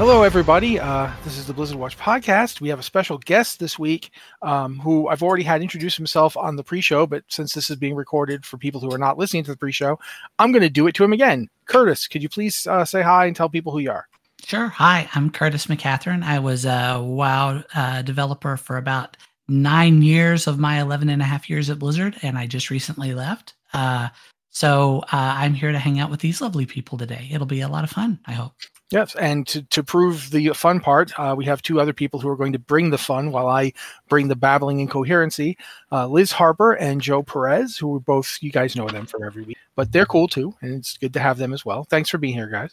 Hello, everybody. Uh, this is the Blizzard Watch podcast. We have a special guest this week um, who I've already had introduce himself on the pre show, but since this is being recorded for people who are not listening to the pre show, I'm going to do it to him again. Kurtis, could you please uh, say hi and tell people who you are? Sure. Hi, I'm Kurtis McCathern. I was a WoW uh, developer for about nine years of my 11 and a half years at Blizzard, and I just recently left. Uh, so uh, I'm here to hang out with these lovely people today. It'll be a lot of fun, I hope. Yes, and to, to prove the fun part, uh, we have two other people who are going to bring the fun while I bring the babbling incoherency. Uh, Liz Harper and Joe Perez, who are both, you guys know them from every week, but they're cool too, and it's good to have them as well. Thanks for being here, guys.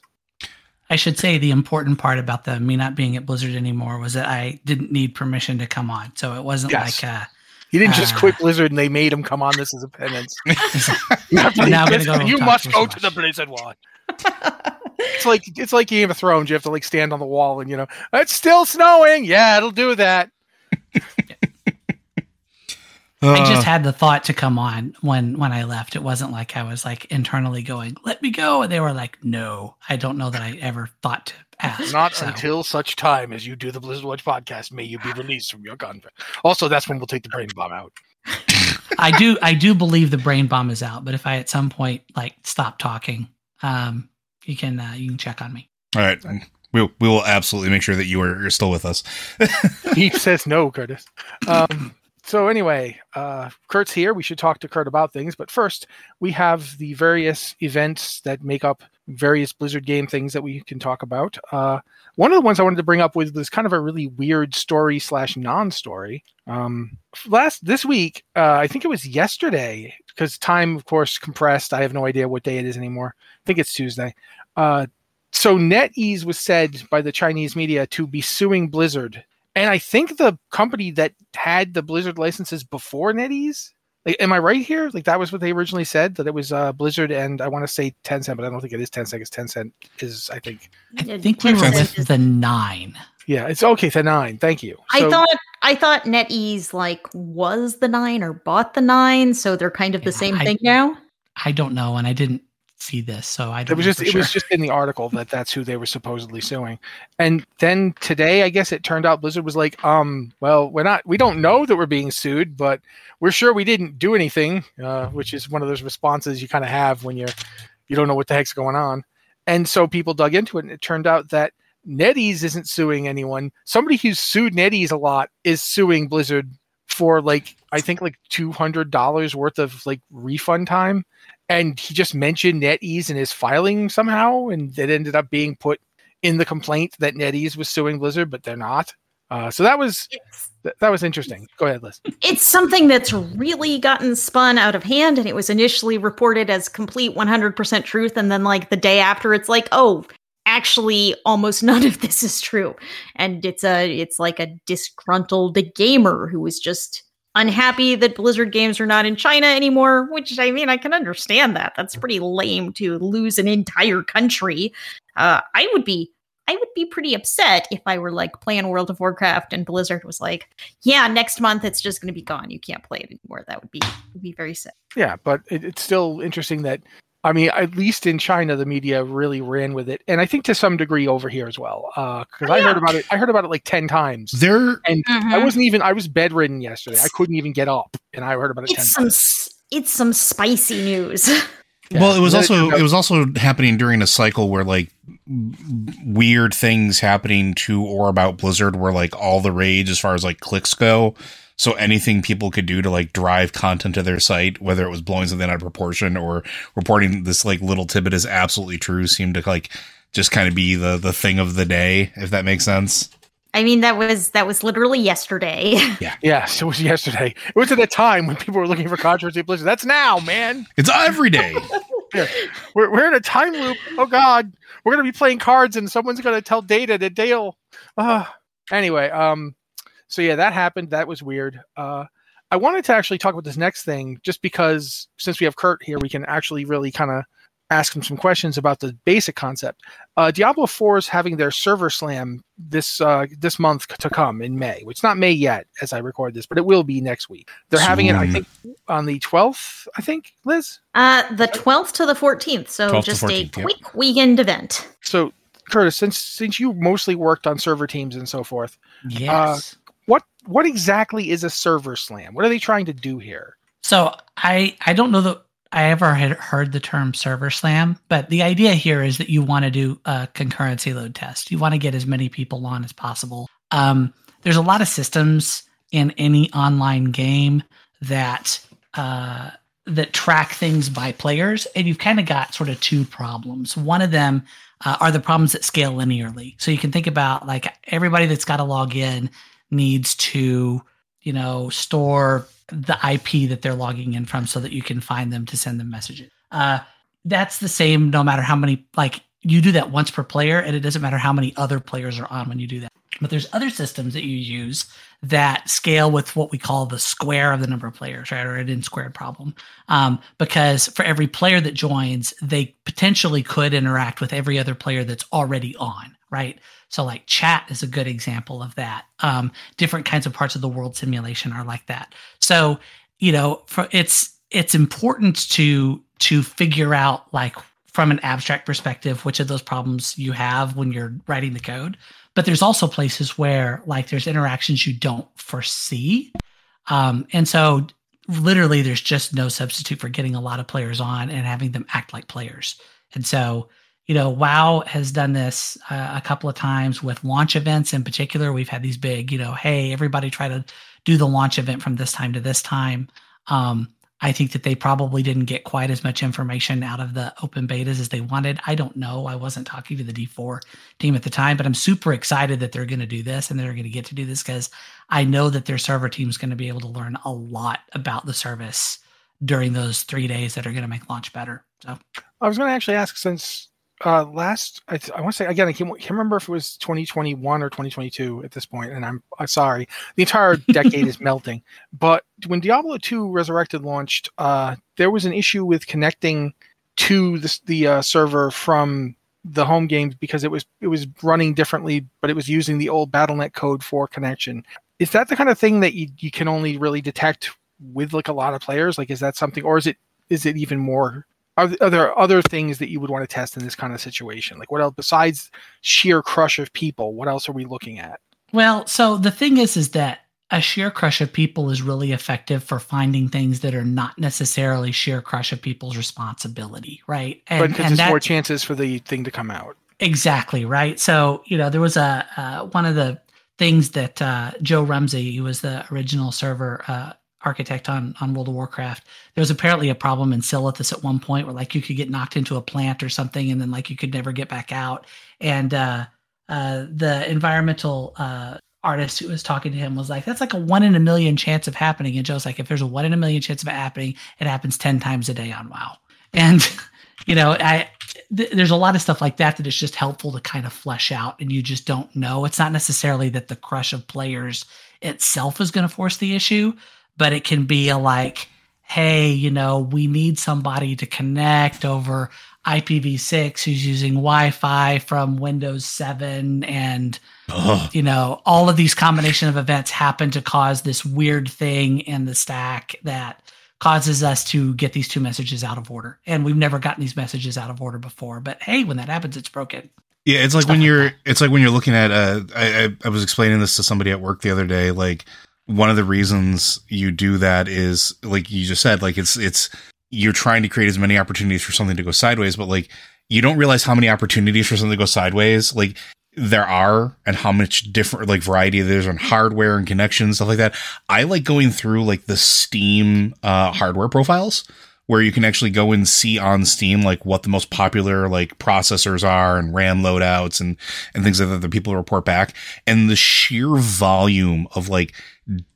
I should say the important part about the me not being at Blizzard anymore was that I didn't need permission to come on, so it wasn't Yes. like uh, He didn't just Uh, quit Blizzard and they made him come on this as a penance. Now you must go to the Blizzard one. It's like it's like Game of Thrones. You have to like stand on the wall and you know it's still snowing. Yeah, it'll do that. I Uh, just had the thought to come on when when I left. It wasn't like I was like internally going, "Let me go," and they were like, "No." I don't know that I ever thought to ask. Not so. until such time as you do the Blizzard Watch podcast may you be released from your contract. Also, that's when we'll take the brain bomb out. I do I do believe the brain bomb is out, but if I at some point like stop talking, um, you can uh, you can check on me. all right. We'll, we will absolutely make sure that you are you're still with us. he says no, Kurtis. Um, so anyway, uh, Kurt's here. We should talk to Kurt about things, but first we have the various events that make up various Blizzard game things that we can talk about. Uh, one of the ones I wanted to bring up was was kind of a really weird story slash non-story. Um, last this week, uh, I think it was yesterday, because time, of course, compressed. I have no idea what day it is anymore. I think it's Tuesday. Uh, so NetEase was said by the Chinese media to be suing Blizzard and I think the company that had the Blizzard licenses before NetEase. Like, am I right here? Like that was what they originally said that it was uh, Blizzard and I want to say Tencent, but I don't think it is Tencent. Because Tencent is, I think, I think we were Tencent with the nine. Yeah, it's okay. The nine. Thank you. I thought I thought NetEase like was the nine or bought the nine, so they're kind of the Yeah, same I- thing now. I don't know, and I didn't see this, so I don't. it was know just for it was just in the article that that's who they were supposedly suing and then today i guess it turned out blizzard was like um well we're not we don't know that we're being sued but we're sure we didn't do anything uh, which is one of those responses you kind of have when you're you don't know what the heck's going on and so people dug into it and it turned out that NetEase isn't suing anyone somebody who's sued NetEase a lot is suing blizzard for like i think like $200 worth of like refund time and he just mentioned NetEase in his filing somehow, and it ended up being put in the complaint that NetEase was suing Blizzard, but they're not. Uh, so that was th- that was interesting. Go ahead, Liz. it's something that's really gotten spun out of hand, and it was initially reported as complete 100% truth, and then like the day after, it's like, oh, actually almost none of this is true. And it's a it's like a disgruntled gamer who is just unhappy that blizzard games are not in china anymore which i mean i can understand that. That's pretty lame to lose an entire country. Uh, i would be i would be pretty upset if i were like playing world of warcraft and blizzard was like yeah next month it's just going to be gone. You can't play it anymore. That would be would be very sad. Yeah, but it, it's still interesting that I mean, at least in China, the media really ran with it, and I think to some degree over here as well. Because I heard about it, I heard about it like ten times. There, and Mhm. I wasn't even. I was bedridden yesterday. I couldn't even get up, and I heard about it ten it's some, times. it's some spicy news well, it was also it was also happening during a cycle where like weird things happening to or about Blizzard were like all the rage as far as like clicks go. So anything people could do to like drive content to their site, whether it was blowing something out of proportion or reporting this like little tidbit as absolutely true, seemed to like just kind of be the the thing of the day, if that makes sense. I mean, that was that was literally yesterday. Yeah. Yes, it was yesterday. It was at a time when people were looking for controversy at Blizzard. That's now, man. It's every day. We're, we're in a time loop. Oh God, we're gonna be playing cards, and someone's gonna tell Data that Dale. Uh, anyway, um, so yeah, that happened. That was weird. Uh, I wanted to actually talk about this next thing, just because since we have Kurt here, we can actually really kind of ask him some questions about the basic concept. Uh, Diablo Four is having their server slam this uh, this month to come in May. Which it's not May yet as I record this, but it will be next week. They're having it, I think, on the twelfth. I think, Liz. Uh, the 12th to the 14th, so just 14th, a yep. quick weekend event. So, Kurtis, since since you mostly worked on server teams and so forth, Yes. What what exactly is a server slam? What are they trying to do here? So I I don't know that I ever had heard the term server slam, but the idea here is that you want to do a concurrency load test. You want to get as many people on as possible. Um, there's a lot of systems in any online game that uh, that track things by players, and you've kind of got sort of two problems. One of them uh, are the problems that scale linearly. So you can think about like everybody that's got to log in needs to you know store the IP that they're logging in from so that you can find them to send them messages. Uh, that's the same no matter how many like you do that once per player and it doesn't matter how many other players are on when you do that. But there's other systems that you use that scale with what we call the square of the number of players, right? Or an n squared problem. Um, because for every player that joins, they potentially could interact with every other player that's already on, right? So like chat is a good example of that. Um, different kinds of parts of the world simulation are like that. So, you know, for it's it's important to to figure out like from an abstract perspective which of those problems you have when you're writing the code. But there's also places where like there's interactions you don't foresee. Um, and so literally there's just no substitute for getting a lot of players on and having them act like players. And so you know, WoW has done this uh, a couple of times with launch events in particular. We've had these big, you know, hey, everybody try to do the launch event from this time to this time. Um, I think that they probably didn't get quite as much information out of the open betas as they wanted. I don't know. I wasn't talking to the D4 team at the time, but I'm super excited that they're going to do this and they're going to get to do this because I know that their server team is going to be able to learn a lot about the service during those three days that are going to make launch better. So I was going to actually ask since uh, last I, I want to say again I can't, can't remember if it was 2021 or 2022 at this point, and I'm, I'm sorry. The entire decade is melting. But when Diablo 2 Resurrected launched, uh, there was an issue with connecting to this, the uh, server from the home games because it was it was running differently, but it was using the old BattleNet code for connection. Is that the kind of thing that you, you can only really detect with like a lot of players? Like, is that something, or is it is it even more are, are there other things that you would want to test in this kind of situation? Like what else besides sheer crush of people? What else are we looking at? Well, so the thing is, is that a sheer crush of people is really effective for finding things that are not necessarily sheer crush of people's responsibility, right? And, but because there's that- more chances for the thing to come out. Exactly right. So you know there was a uh, one of the things that uh, Joe Rumsey, who was the original server uh, architect on on World of Warcraft, there was apparently a problem in Silithus at one point where like you could get knocked into a plant or something, and then like you could never get back out. And uh, uh, the environmental uh, artist who was talking to him was like, "That's like a one in a million chance of happening." And Joe's like, "If there's a one in a million chance of it happening, it happens ten times a day on WoW." And you know, I th- there's a lot of stuff like that that is just helpful to kind of flesh out, and you just don't know. It's not necessarily that the crush of players itself is going to force the issue, but it can be a like, hey, you know, we need somebody to connect over IPv6 who's using Wi-Fi from Windows 7 and you know, all of these combination of events happen to cause this weird thing in the stack that causes us to get these two messages out of order. And we've never gotten these messages out of order before. But hey, when that happens, it's broken. Yeah, it's like Stuff when like you're it's like when you're looking at uh I, I I was explaining this to somebody at work the other day like one of the reasons you do that is like you just said like it's it's you're trying to create as many opportunities for something to go sideways but like you don't realize how many opportunities for something to go sideways like there are and how much different like variety there's on hardware and connections stuff like that. I like going through like the steam uh hardware profiles where you can actually go and see on Steam like what the most popular like processors are and RAM loadouts and and things like that that people report back. And the sheer volume of like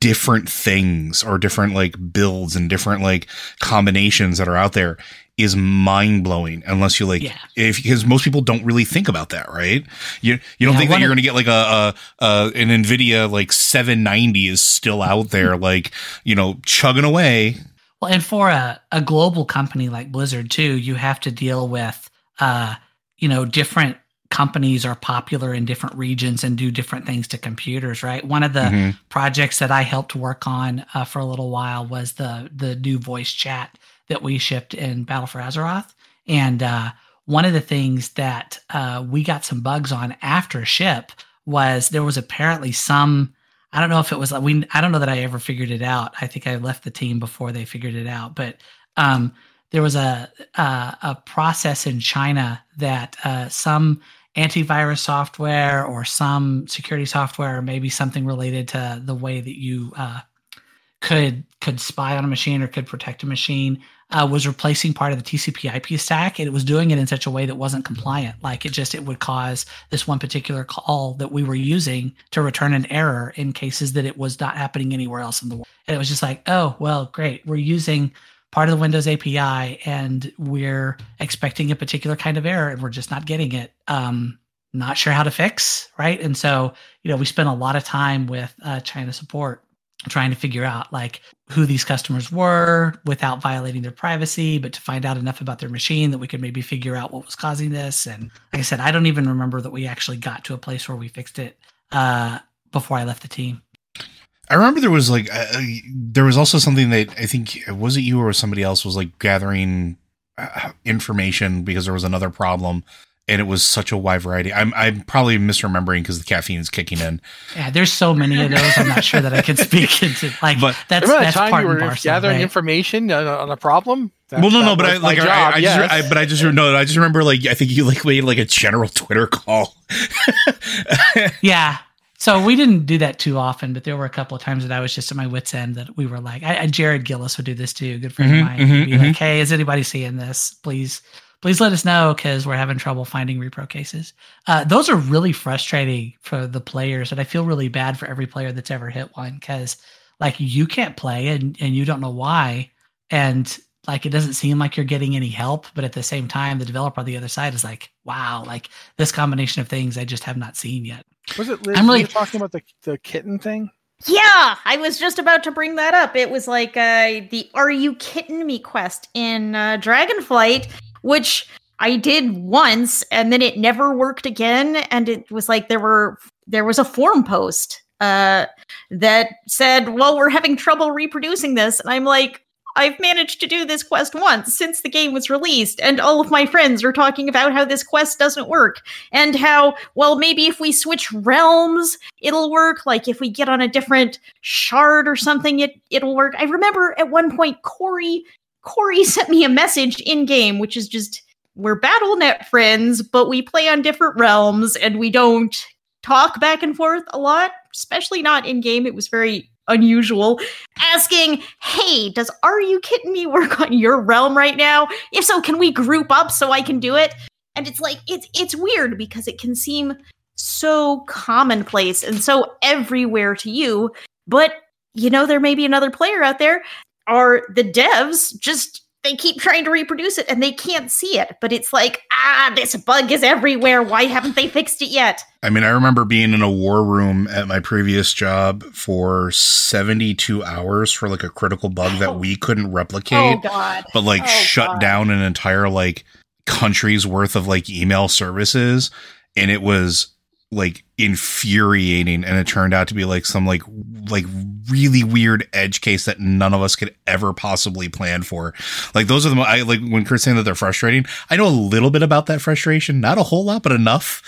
different things or different like builds and different like combinations that are out there is mind blowing unless you like Yeah. if because most people don't really think about that right you you don't Yeah, think that you're going to get like a, a, a an Nvidia like 790 is still out there like you know chugging away Well, and for a, a global company like Blizzard too, you have to deal with uh, you know, different companies are popular in different regions and do different things to computers, right? One of the Mhm. projects that I helped work on uh, for a little while was the the new voice chat that we shipped in Battle for Azeroth. And uh, one of the things that uh, we got some bugs on after ship was there was apparently some I don't know if it was like we I don't know that I ever figured it out. I think I left the team before they figured it out, but um, there was a, a a process in China that uh, some antivirus software or some security software or maybe something related to the way that you uh, could could spy on a machine or could protect a machine uh, was replacing part of the TCP/IP stack, and it was doing it in such a way that wasn't compliant. Like it just it would cause this one particular call that we were using to return an error in cases that it was not happening anywhere else in the world. And it was just like, oh well, great, we're using part of the Windows API, and we're expecting a particular kind of error, and we're just not getting it. Um, not sure how to fix, right? And so, you know, we spent a lot of time with uh, China support trying to figure out like who these customers were without violating their privacy, but to find out enough about their machine that we could maybe figure out what was causing this. And like I said, I don't even remember that we actually got to a place where we fixed it uh, before I left the team. I remember there was like uh, there was also something that I think was it you or somebody else was like gathering uh, information because there was another problem and it was such a wide variety. I'm I'm probably misremembering because the caffeine is kicking in. Yeah, there's so many of those. I'm not sure that I can speak into like But- that's Remember that that's time part you were parcel. gathering right? information on, on a problem? That- well, no, no, but I like job, I just yes. I, but I just no, I just remember like I think you like made like a general Twitter call. Yeah. So we didn't do that too often, but there were a couple of times that I was just at my wits' end that we were like, I, I- Jared Gillis would do this too, a good friend Mhm, of mine. mhm, He'd be like, "Hey, is anybody seeing this? Please, please let us know because we're having trouble finding repro cases." Uh, those are really frustrating for the players, and I feel really bad for every player that's ever hit one because, like, you can't play and and you don't know why, and like it doesn't seem like you're getting any help, but at the same time, the developer on the other side is like, "Wow, like this combination of things I just have not seen yet." Was it Liz, I'm really- you talking about the, the kitten thing? Yeah, I was just about to bring that up. It was like uh, the "Are you kidding me?" quest in uh, Dragonflight, which I did once, and then it never worked again. And it was like there were there was a forum post uh, that said, "Well, we're having trouble reproducing this," and I'm like. I've managed to do this quest once since the game was released, and all of my friends are talking about how this quest doesn't work, and how, well, maybe if we switch realms, it'll work. Like if we get on a different shard or something, it it'll work. I remember at one point Corey Corey sent me a message in game, which is just we're BattleNet friends, but we play on different realms and we don't talk back and forth a lot, especially not in game. It was very unusual. Asking, hey, does Are You Kidding Me work on your realm right now? If so, can we group up so I can do it? And it's like it's it's weird because it can seem so commonplace and so everywhere to you, but you know there may be another player out there are the devs just they keep trying to reproduce it and they can't see it. But it's like, ah, this bug is everywhere. Why haven't they fixed it yet? I mean, I remember being in a war room at my previous job for 72 hours for like a critical bug that we couldn't replicate, Oh God. but like Oh, shut God. down an entire like country's worth of like email services. And it was like infuriating. And it turned out to be like some like, like really weird edge case that none of us could ever possibly plan for. Like those are the, I like when Kurt's saying that they're frustrating. I know a little bit about that frustration, not a whole lot, but enough.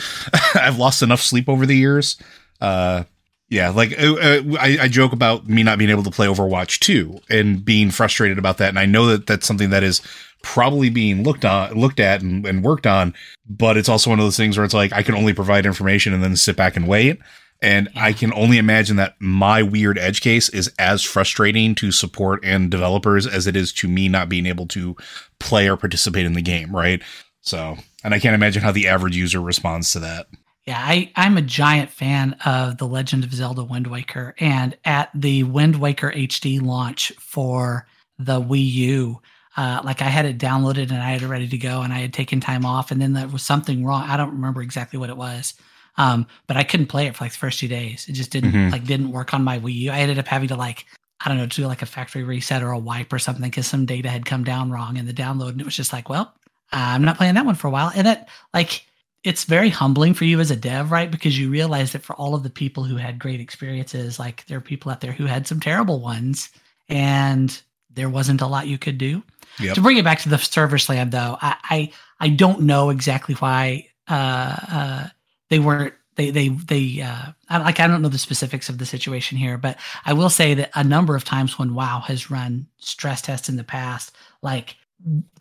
I've lost enough sleep over the years. Uh, yeah, like uh, uh, I, I joke about me not being able to play Overwatch 2 and being frustrated about that, and I know that that's something that is probably being looked on, looked at, and, and worked on. But it's also one of those things where it's like I can only provide information and then sit back and wait. And I can only imagine that my weird edge case is as frustrating to support and developers as it is to me not being able to play or participate in the game, right? So, and I can't imagine how the average user responds to that. Yeah, I, I'm a giant fan of The Legend of Zelda Wind Waker. And at the Wind Waker HD launch for the Wii U, uh, like I had it downloaded and I had it ready to go and I had taken time off and then there was something wrong. I don't remember exactly what it was. Um, but I couldn't play it for like the first two days. It just didn't Mhm. like didn't work on my Wii U. I ended up having to like I don't know do like a factory reset or a wipe or something because some data had come down wrong in the download and it was just like, well, I'm not playing that one for a while. And that like it's very humbling for you as a dev, right? Because you realize that for all of the people who had great experiences, like there are people out there who had some terrible ones, and there wasn't a lot you could do. Yep. To bring it back to the server slam, though, I I, I don't know exactly why uh, uh, they weren't they they they uh, I, like I don't know the specifics of the situation here, but I will say that a number of times when WoW has run stress tests in the past, like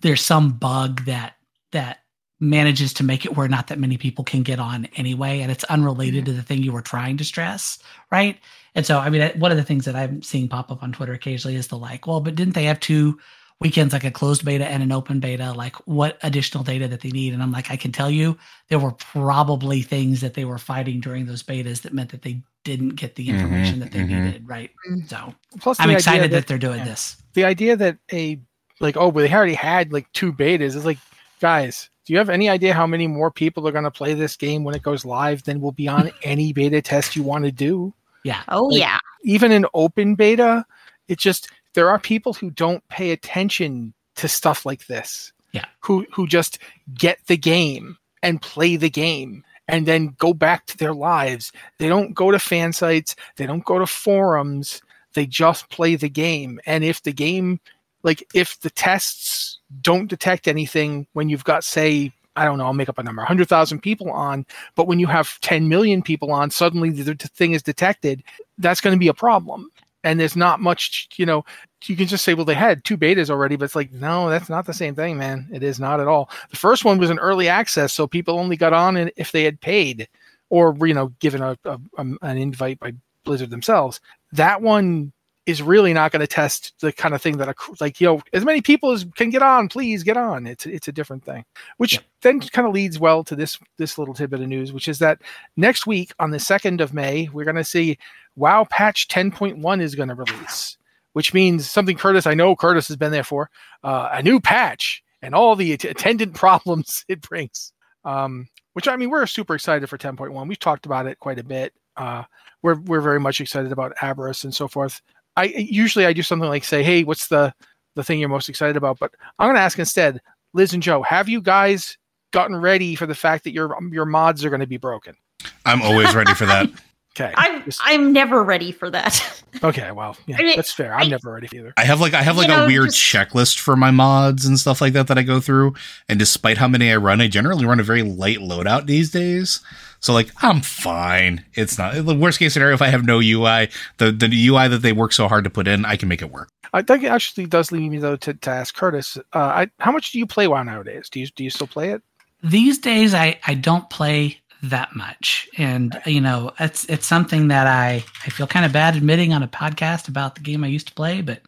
there's some bug that that manages to make it where not that many people can get on anyway, and it's unrelated to the thing you were trying to stress, right? And so, I mean, one of the things that I'm seeing pop up on Twitter occasionally is the like, well, but didn't they have two weekends, like a closed beta and an open beta? Like, what additional data that they need? And I'm like, I can tell you, there were probably things that they were fighting during those betas that meant that they didn't get the information that they mhm. needed, right? Mm. So, Plus, the I'm excited that, they're doing yeah. this. the idea that a like oh, but they already had like two betas is like, guys, do you have any idea how many more people are going to play this game when it goes live than will be on any beta test you want to do? Yeah. Oh Like, yeah. Even in open beta, it just there are people who don't pay attention to stuff like this. Yeah. Who who just get the game and play the game and then go back to their lives. They don't go to fan sites, they don't go to forums, they just play the game. And if the game like if the tests don't detect anything when you've got say I don't know, I'll make up a number, 100,000 people on, but when you have 10 million people on, suddenly the the thing is detected, that's going to be a problem. And there's not much, you know, you can just say, well, they had two betas already, but it's like, no, that's not the same thing, man. It is not at all. The first one was an early access, so people only got on it if they had paid or, you know, given a, a, um, an invite by Blizzard themselves. That one is really not going to test the kind of thing that a like you know as many people as can get on please get on it's it's a different thing which then kind of leads well to this this little tidbit of news which is that next week on the 2nd of may we're going to see wow patch 10.1 is going to release which means something kurtis i know kurtis has been there for uh, a new patch and all the att- attendant problems it brings um, which i mean we're super excited for 10.1 we've talked about it quite a bit uh, we're, we're very much excited about Aberrus and so forth I usually I do something like say, "Hey, what's the the thing you're most excited about?" But I'm going to ask instead, Liz and Joe, have you guys gotten ready for the fact that your your mods are going to be broken? I'm always ready for that. Okay, I'm I'm never ready for that. okay, well, yeah, I mean, that's fair. I'm never ready either. I have like I have like You a know, weird just- checklist for my mods and stuff like that that I go through. And despite how many I run, I generally run a very light loadout these days. So like I'm fine. It's not the worst case scenario. If I have no UI, the the UI that they work so hard to put in, I can make it work. I think it actually does lead me though to, to ask Kurtis, uh, I, how much do you play WoW nowadays? Do you do you still play it? these days I, I don't play that much. And you know it's it's something that i i feel kind of bad admitting on a podcast about the game i used to play but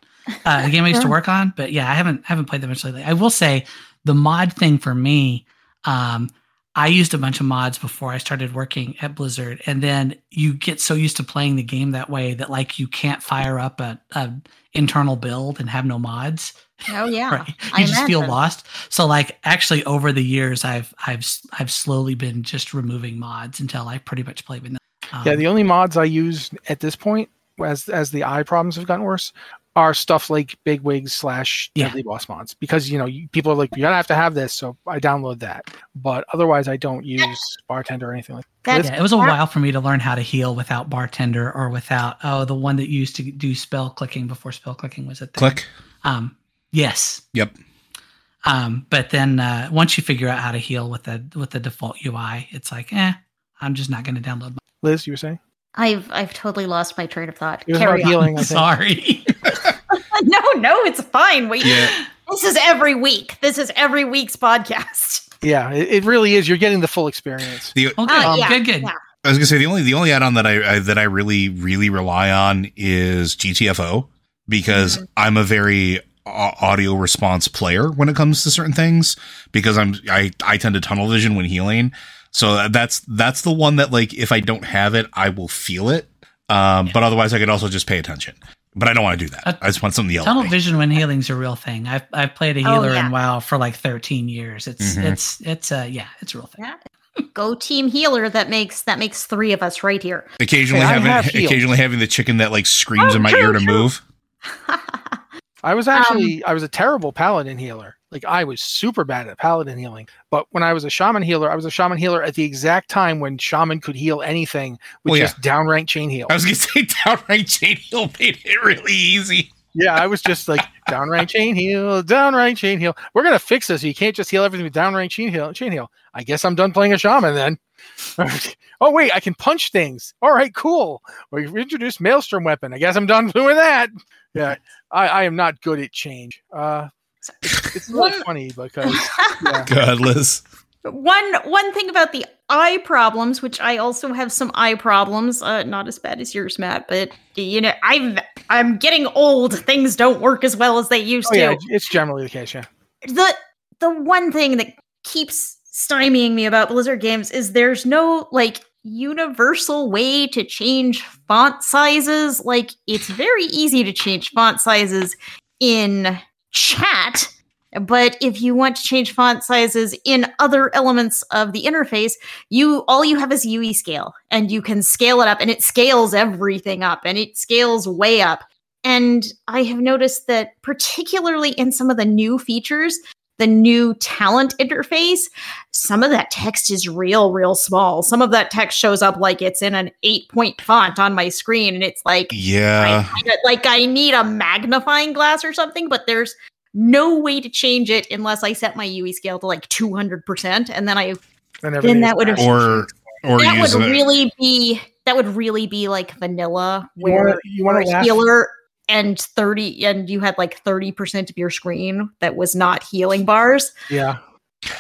uh, the game i used to work on. But yeah i haven't haven't played that much lately. I will say the mod thing for me um I used a bunch of mods before I started working at Blizzard, and then you get so used to playing the game that way that like you can't fire up a, a internal build and have no mods. Oh yeah, right? You I just feel lost. So like actually over the years, I've I've I've slowly been just removing mods until I pretty much play with them. Um, yeah, the only mods I use at this point, as as the eye problems have gotten worse, are stuff like Big Wigs slash Yeah. Boss mods because you know you, people are like you gotta have to have this, so I download that. But otherwise, I don't use Bartender or anything like that. Yeah, it was a while for me to learn how to heal without bartender or without oh the one that used to do spell clicking before spell clicking was a thing. Click. Um, yes. Yep. Um, but then uh, once you figure out how to heal with the with the default UI, it's like, eh, I'm just not going to download. My- Liz, you were saying I've I've totally lost my train of thought. Carry on. healing. Sorry. no, no, it's fine. Wait, Yeah. this is every week. This is every week's podcast. Yeah, it, it really is. You're getting the full experience. The, okay, Uh, yeah, good, good. yeah. I was gonna say the only the only add-on that I, I that I really really rely on is GTFO because I'm a very au- audio response player when it comes to certain things because I'm I I tend to tunnel vision when healing. So that's that's the one that like if I don't have it, I will feel it. Um, but otherwise I could also just pay attention. But I don't want to do that. Uh, I just want something to yell. Tunnel me. vision when healing's a real thing. I've I've played a Oh, healer yeah. in WoW for like 13 years. It's Mhm. it's it's uh yeah, it's a real thing. Yeah. Go team healer. That makes that makes three of us right here. Occasionally Hey, I having have occasionally having the chicken that like screams Oh, in my true, ear to true. move. I was actually I was a terrible paladin healer. Like I was super bad at paladin healing. But when I was a shaman healer, I was a shaman healer at the exact time when shaman could heal anything with Well, yeah. just downrank chain heal. I was gonna say downright chain heal made it really easy. yeah, I was just like downrank chain heal, downrank chain heal. We're gonna fix this. You can't just heal everything with downrank chain heal. Chain heal. I guess I'm done playing a shaman then. oh wait, I can punch things. All right, cool. We've introduced maelstrom weapon. I guess I'm done doing that. Yeah, I, I am not good at change. Uh, it's, it's a One- funny because yeah. God, Liz. One one thing about the eye problems, which I also have some eye problems, uh, not as bad as yours, Matt, but you know, I'm I'm getting old. Things don't work as well as they used Oh to. yeah, it's generally the case. Yeah. the the one thing that keeps stymieing me about Blizzard games is there's no like universal way to change font sizes. Like it's very easy to change font sizes in chat, but if you want to change font sizes in other elements of the interface, you all you have is UI scale and you can scale it up and it scales everything up and it scales way up. And I have noticed that particularly in some of the new features, the new talent interface, some of that text is real, real small. Some of that text shows up like it's in an eight point font on my screen. And it's like, Yeah. I kinda- like I need a magnifying glass or something, but there's no way to change it unless I set my UI scale to like 200%. And then I, And then that would have, fast. Or or that would a- really be, that would really be like vanilla where you wanna you're a laugh? Healer and 30 and you had like 30% of your screen that was not healing bars. Yeah,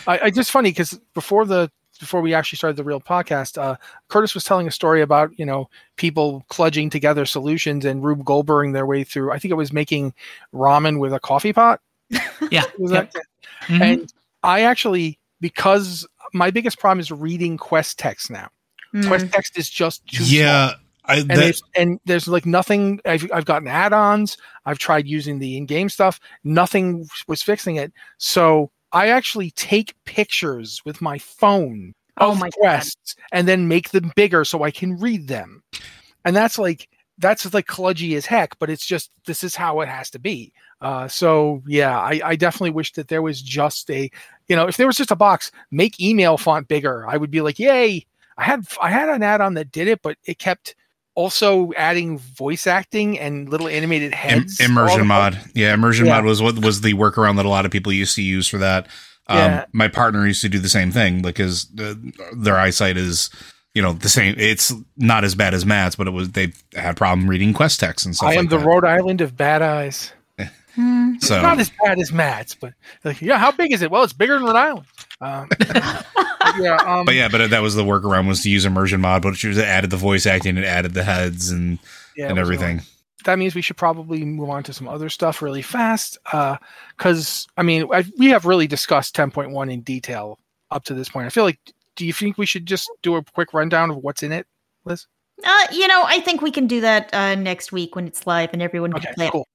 I, I just funny because before the before we actually started the real podcast, uh, Kurtis was telling a story about you know people cludging together solutions and Rube Goldberging their way through. I think it was making ramen with a coffee pot. Yeah. Was Yep. that- Mhm. And I actually because my biggest problem is reading quest text now. Hmm. Quest text is just too Yeah. small. I, and, that, there's, and there's like nothing I've, I've gotten add-ons. I've tried using the in-game stuff. Nothing was fixing it. So i actually take pictures with my phone Oh of my God. quests and then make them bigger so i can read them. And that's like that's like kludgy as heck but it's just this is how it has to be. Uh, so yeah I, I definitely wish that there was just a you know if there was just a box make email font bigger. I would be like yay i had i had an add-on that did it but it kept also adding voice acting and little animated heads. all immersion mod. Yeah, immersion Yeah. mod was what was the workaround that a lot of people used to use for that. Um, Yeah. My partner used to do the same thing because uh, their eyesight is, you know, the same. It's not as bad as Matt's, but it was they had problem reading quest text and stuff. I am like the that. Rhode Island of bad eyes. So Not as bad as Matt's, but like, yeah, how big is it? Well, it's bigger than Rhode Island. Um, yeah, um, but yeah, but that was the workaround was to use immersion mod, but it added the voice acting, it added the heads and yeah, and everything. annoying. That means we should probably move on to some other stuff really fast. Because I mean, I, we have really discussed 10.1 in detail up to this point. I feel like do you think we should just do a quick rundown of what's in it, Liz? Uh, you know, I think we can do that uh, next week when it's live and everyone can Okay, play. it. cool.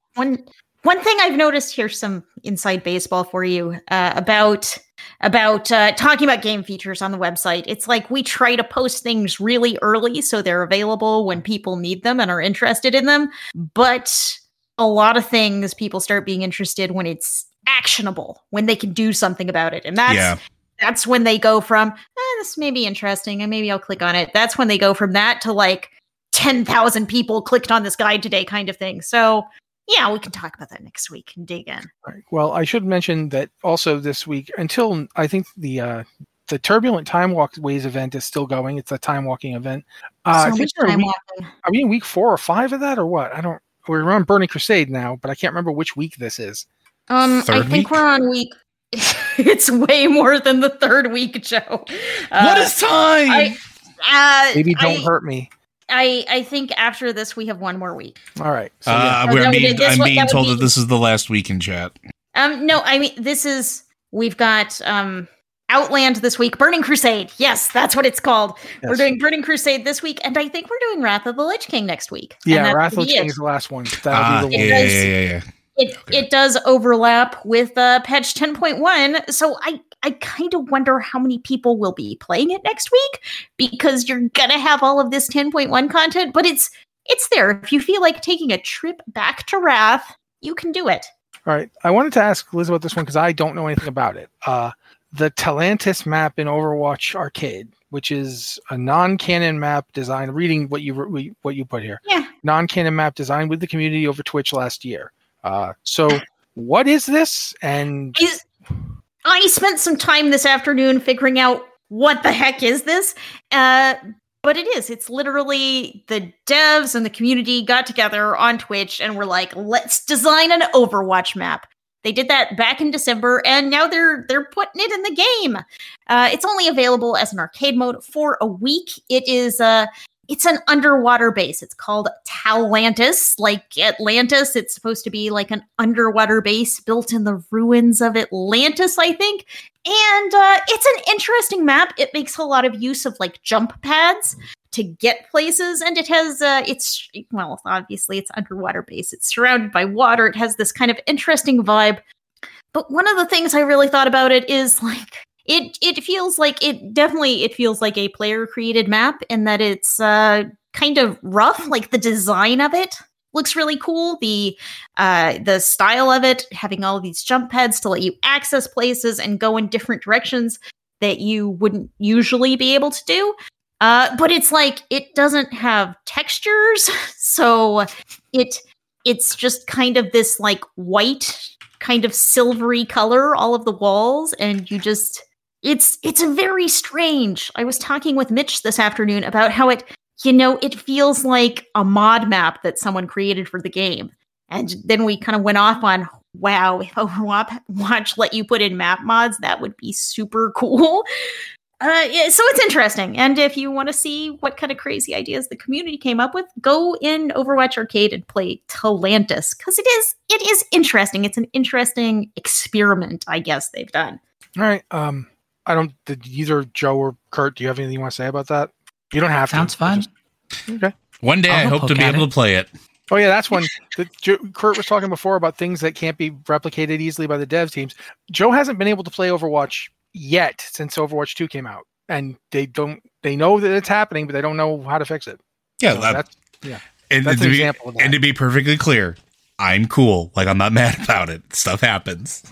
One thing I've noticed here's some inside baseball for you uh, about about uh, talking about game features on the website. It's like we try to post things really early so they're available when people need them and are interested in them. But a lot of things people start being interested when it's actionable, when they can do something about it, and that's Yeah. that's when they go from eh, this may be interesting and maybe I'll click on it. That's when they go from that to like ten thousand people clicked on this guide today kind of thing. So yeah, we can talk about that next week and dig in. All right. Well, I should mention that also this week until I think the uh, the turbulent time walkways event is still going. It's a time walking event. Uh, I so think much we're in time week, walking. are we in week four or five of that or what? I don't. We're on Burning Crusade now, but I can't remember which week this is. Um, I think week? we're on week. it's way more than the third week, Joe. Uh, what is time? I, uh, Maybe don't I, hurt me. I I think after this we have one more week. All right. So, uh, yeah. We're being, this I'm would- being that told be- that this is the last week in chat. Um, no, I mean this is we've got um Outland this week, Burning Crusade. Yes, that's what it's called. We're doing Burning Crusade this week, and I think we're doing Wrath of the Lich King next week. Yeah, Wrath of the be King it. is the last one. That'll Ah, be the yeah, one. yeah, yeah, yeah, yeah. It Okay. it does overlap with uh, patch ten point one, so I I kind of wonder how many people will be playing it next week because you're gonna have all of this ten point one content, but it's it's there. If you feel like taking a trip back to Wrath, you can do it. All right. I wanted to ask Liz about this one because I don't know anything about it. Uh, the Talantis map in Overwatch Arcade, which is a non-canon map designed. Reading what you re- what you put here, Yeah. non-canon map designed with the community over Twitch last year. Uh, so, what is this? And Is I spent some time this afternoon figuring out what the heck is this. Uh, but it is. It's literally the devs and the community got together on Twitch and were like, "Let's design an Overwatch map." They did that back in December, and now they're they're putting it in the game. Uh, it's only available as an arcade mode for a week. It is uh, it's an underwater base. It's called Talantis, like Atlantis. It's supposed to be like an underwater base built in the ruins of Atlantis, I think. And uh, it's an interesting map. It makes a lot of use of like jump pads to get places, and it has uh, it's well, obviously it's underwater base. It's surrounded by water. It has this kind of interesting vibe. But one of the things I really thought about it is like it it feels like it definitely it feels like a player created map in that it's uh kind of rough like the design of it looks really cool. The uh the style of it having all these jump pads to let you access places and go in different directions that you wouldn't usually be able to do. Uh but it's like it doesn't have textures so it it's just kind of this like white kind of silvery color all of the walls and you just it's it's very strange i was talking with mitch this afternoon about how it you know it feels like a mod map that someone created for the game. And then we kind of went off on wow if overwatch let you put in map mods that would be super cool. Uh, yeah, so it's interesting. And if you want to see what kind of crazy ideas the community came up with go in overwatch arcade and play talantis because it is it is interesting. It's an interesting experiment i guess they've done. All right. Um, I don't. Did either Joe or Kurt? Do you have anything you want to say about that? You don't have Sounds to. fun. Just- okay. One day I'll I hope to be able it. to play it. Oh yeah, that's one. that Joe, Kurt was talking before about things that can't be replicated easily by the dev teams. Joe hasn't been able to play Overwatch yet since Overwatch Two came out, and they don't. They know that it's happening, but they don't know how to fix it. Yeah, So that- that's yeah. and, That's to an be, example of that. and to be perfectly clear, I'm cool. Like I'm not mad about it. Stuff happens.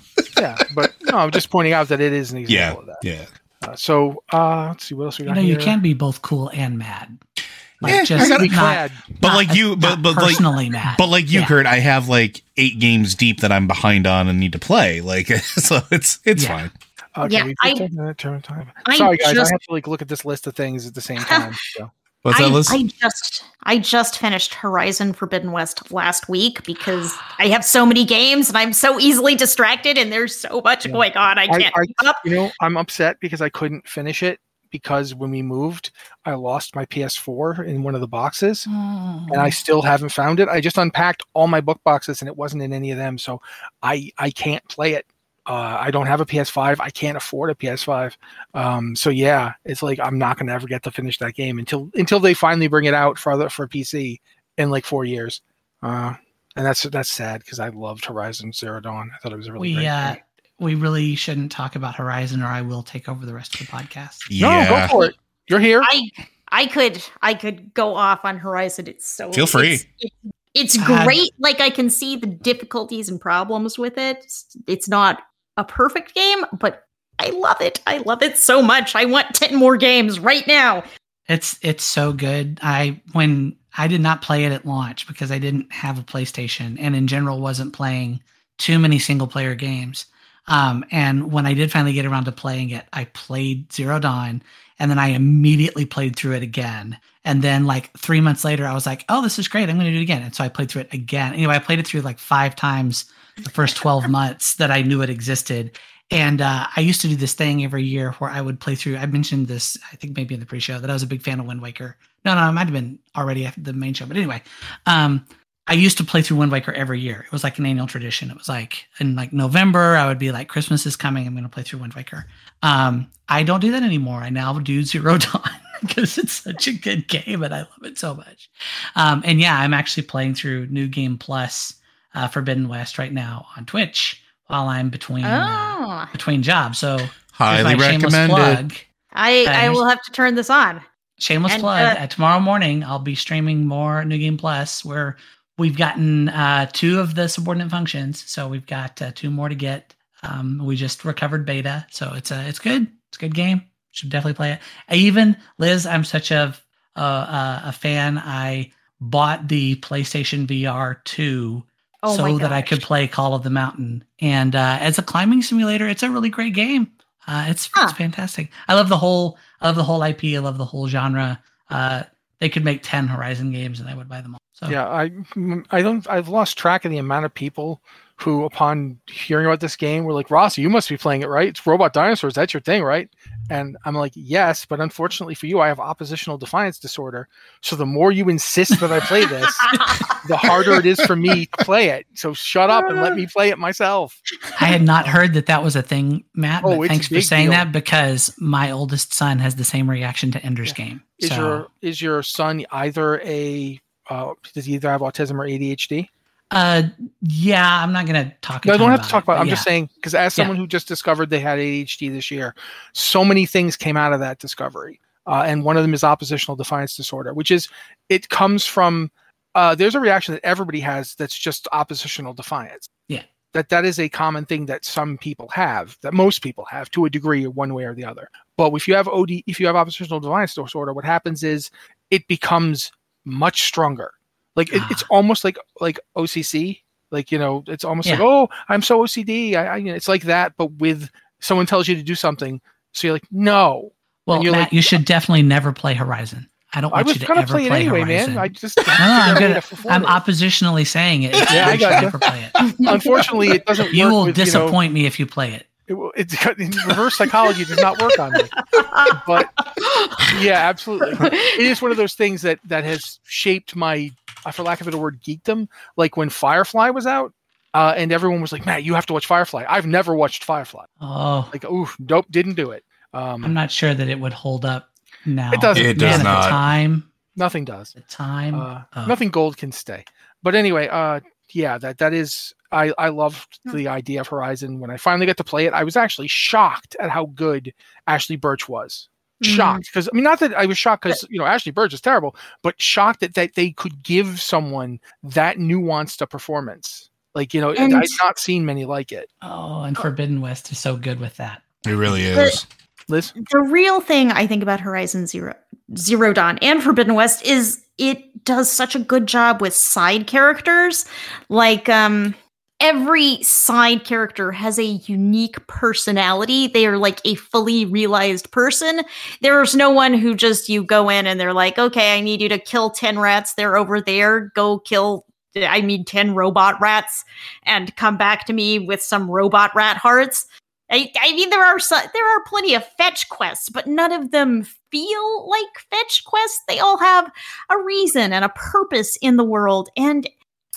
Yeah, but no, I'm just pointing out that it is an Yeah, example of that. yeah. Uh, so uh, let's see what else we You got know, you here. can be both cool and mad. Like Yeah, I just gotta- not, Glad. But like you, but not but like personally mad. But like you, Yeah. Kurt, I have like eight games deep that I'm behind on and need to play. Like so, it's it's Yeah. fine. Okay, Yeah, we I- just taken that turn time. I Sorry guys, just- I have to like look at this list of things at the same time. So. What's I, that list? I just I just finished Horizon Forbidden West last week because I have so many games and I'm so easily distracted and there's so much Yeah. Oh going on I I- can't I- keep up. You know, I'm upset because I couldn't finish it because when we moved, I lost my PS4 in one of the boxes, hmm. and I still haven't found it. I just unpacked all my book boxes, and it wasn't in any of them, so I I can't play it Uh, I don't have a PS5. I can't afford a PS5. Um, so yeah, it's like I'm not going to ever get to finish that game until until they finally bring it out for other, for PC in like four years. Uh, and that's that's sad because I loved Horizon Zero Dawn. I thought it was a really we great uh, game. we really shouldn't talk about Horizon, or I will take over the rest of the podcast. No, go for it. You're here. I I could I could go off on Horizon. It's so Feel free. It's, it's, it's Uh, great. Like I can see the difficulties and problems with it. It's, it's not a perfect game, but I love it. I love it so much. I want ten more games right now. It's it's so good. I when I did not play it at launch because I didn't have a PlayStation and in general wasn't playing too many single player games. Um, and when I did finally get around to playing it, I played Zero Dawn and then I immediately played through it again. And then like three months later, I was like, oh, this is great. I'm going to do it again. And so I played through it again. Anyway, I played it through like five times the first 12 months that I knew it existed. And uh, I used to do this thing every year where I would play through. I mentioned this, I think maybe in the pre-show, that I was a big fan of Wind Waker. No, no, it might have been already after the main show. But anyway, um, I used to play through Wind Waker every year. It was like an annual tradition. It was like in like November, I would be like, Christmas is coming. I'm going to play through Wind Waker. Um, I don't do that anymore. I now do Zero Dawn because it's such a good game and I love it so much. Um, and yeah, I'm actually playing through New Game Plus uh, Forbidden West right now on Twitch while I'm between uh, Oh, between jobs. So Highly shameless recommended. plug. I Uh, I will have to turn this on. Shameless And, plug. uh, Uh, tomorrow morning, I'll be streaming more New Game Plus, where we've gotten uh, two of the subordinate functions. So we've got uh, two more to get. Um, we just recovered beta, so it's a it's good. It's a good game. Should definitely play it. I even Liz, I'm such a uh, a fan. I bought the PlayStation VR two Oh so that I could play Call of the Mountain. And uh, as a climbing simulator, it's a really great game. Uh, it's Huh. it's fantastic. I love the whole I love the whole IP. I love the whole genre. Uh, they could make ten Horizon games, and I would buy them all. So Yeah, I I don't I've lost track of the amount of people who, upon hearing about this game, were like, "Rossi, you must be playing it, right? It's robot dinosaurs. That's your thing, right?" And I'm like, "Yes, but unfortunately for you, I have oppositional defiance disorder. So the more you insist that I play this, the harder it is for me to play it. So shut up and let me play it myself." I had not heard that that was a thing, Matt. Oh, but it's a thanks for saying deal. that because my oldest son has the same reaction to Ender's Game. Is so your is your son either a uh, does he either have autism or ADHD? Uh, yeah, I'm not gonna talk. No, I don't have to talk about. it. I'm just saying because as Yeah. someone who just discovered they had ADHD this year, so many things came out of that discovery, uh, and one of them is oppositional defiance disorder, which is it comes from. Uh, there's a reaction that everybody has that's just oppositional defiance. Yeah. That that is a common thing that some people have, that most people have to a degree, one way or the other. But if you have OD, if you have oppositional defiance disorder, what happens is it becomes much stronger. Like it, it's Ah. almost like like OCC. Like you know, it's almost like oh, I'm so OCD. I, I you know, it's like that, but with someone tells you to do something, so you're like no. Well, you're Matt, like, you should definitely never play Horizon. I don't I want was you to ever play it anyway, Horizon. man. I just No, I'm, gonna, I'm oppositionally saying it. Yeah, I got never play it. Unfortunately, it doesn't. You work will with, you know, disappoint me if you play it. it, it's reverse psychology does not work on me. But yeah, absolutely. It is one of those things that that has shaped my, uh, for lack of a better word, geekdom. Like when Firefly was out, uh, and everyone was like, "Matt, you have to watch Firefly." I've never watched Firefly. Oh, Like, ooh, nope, didn't do it. Um, I'm not sure that it would hold up now. It doesn't. It Man, does at not. The time, nothing does. the time. Uh, oh. Nothing gold can stay. But anyway, uh, yeah, that that is. I I loved the idea of Horizon. When I finally got to play it, I was actually shocked at how good Ashly Burch was. Mhm. Shocked because I mean, not that I was shocked because you know Ashly Burch is terrible, but shocked that that they could give someone that nuanced a performance. Like you know, And- I've not seen many like it. Oh, and Forbidden West is so good with that. It really But- is. Liz, the real thing I think about Horizon Zero Zero Dawn and Forbidden West is it does such a good job with side characters. Like um every side character has a unique personality. They are like a fully realized person. There's no one who just you go in and they're like, "Okay, I need you to kill 10 rats. They're over there. Go kill I mean, 10 robot rats and come back to me with some robot rat hearts." I, I mean, there are so, there are plenty of fetch quests, but none of them feel like fetch quests. They all have a reason and a purpose in the world, and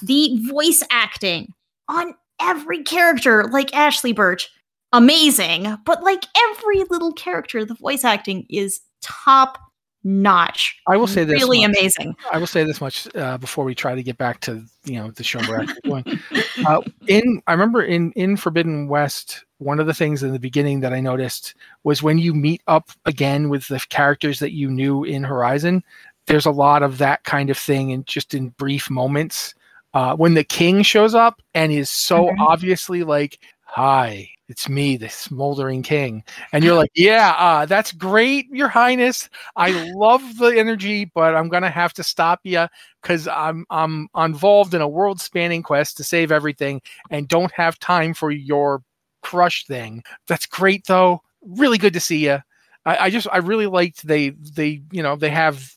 the voice acting on every character, like Ashly Burch, amazing, but like every little character, the voice acting is top notch. I will say this really much. amazing. I will say this much uh, before we try to get back to you know the show we're actually doing. Uh, in I remember in in Forbidden West, one of the things in the beginning that I noticed was when you meet up again with the characters that you knew in Horizon. There's a lot of that kind of thing, and just in brief moments. Uh, when the king shows up and is so Mhm. obviously like, "Hi, it's me, the smoldering king," and you're like, "Yeah, uh, that's great, Your Highness. I love the energy, but I'm gonna have to stop you because I'm I'm involved in a world spanning quest to save everything and don't have time for your crush thing. That's great though. Really good to see you. I, I just I really liked they they you know they have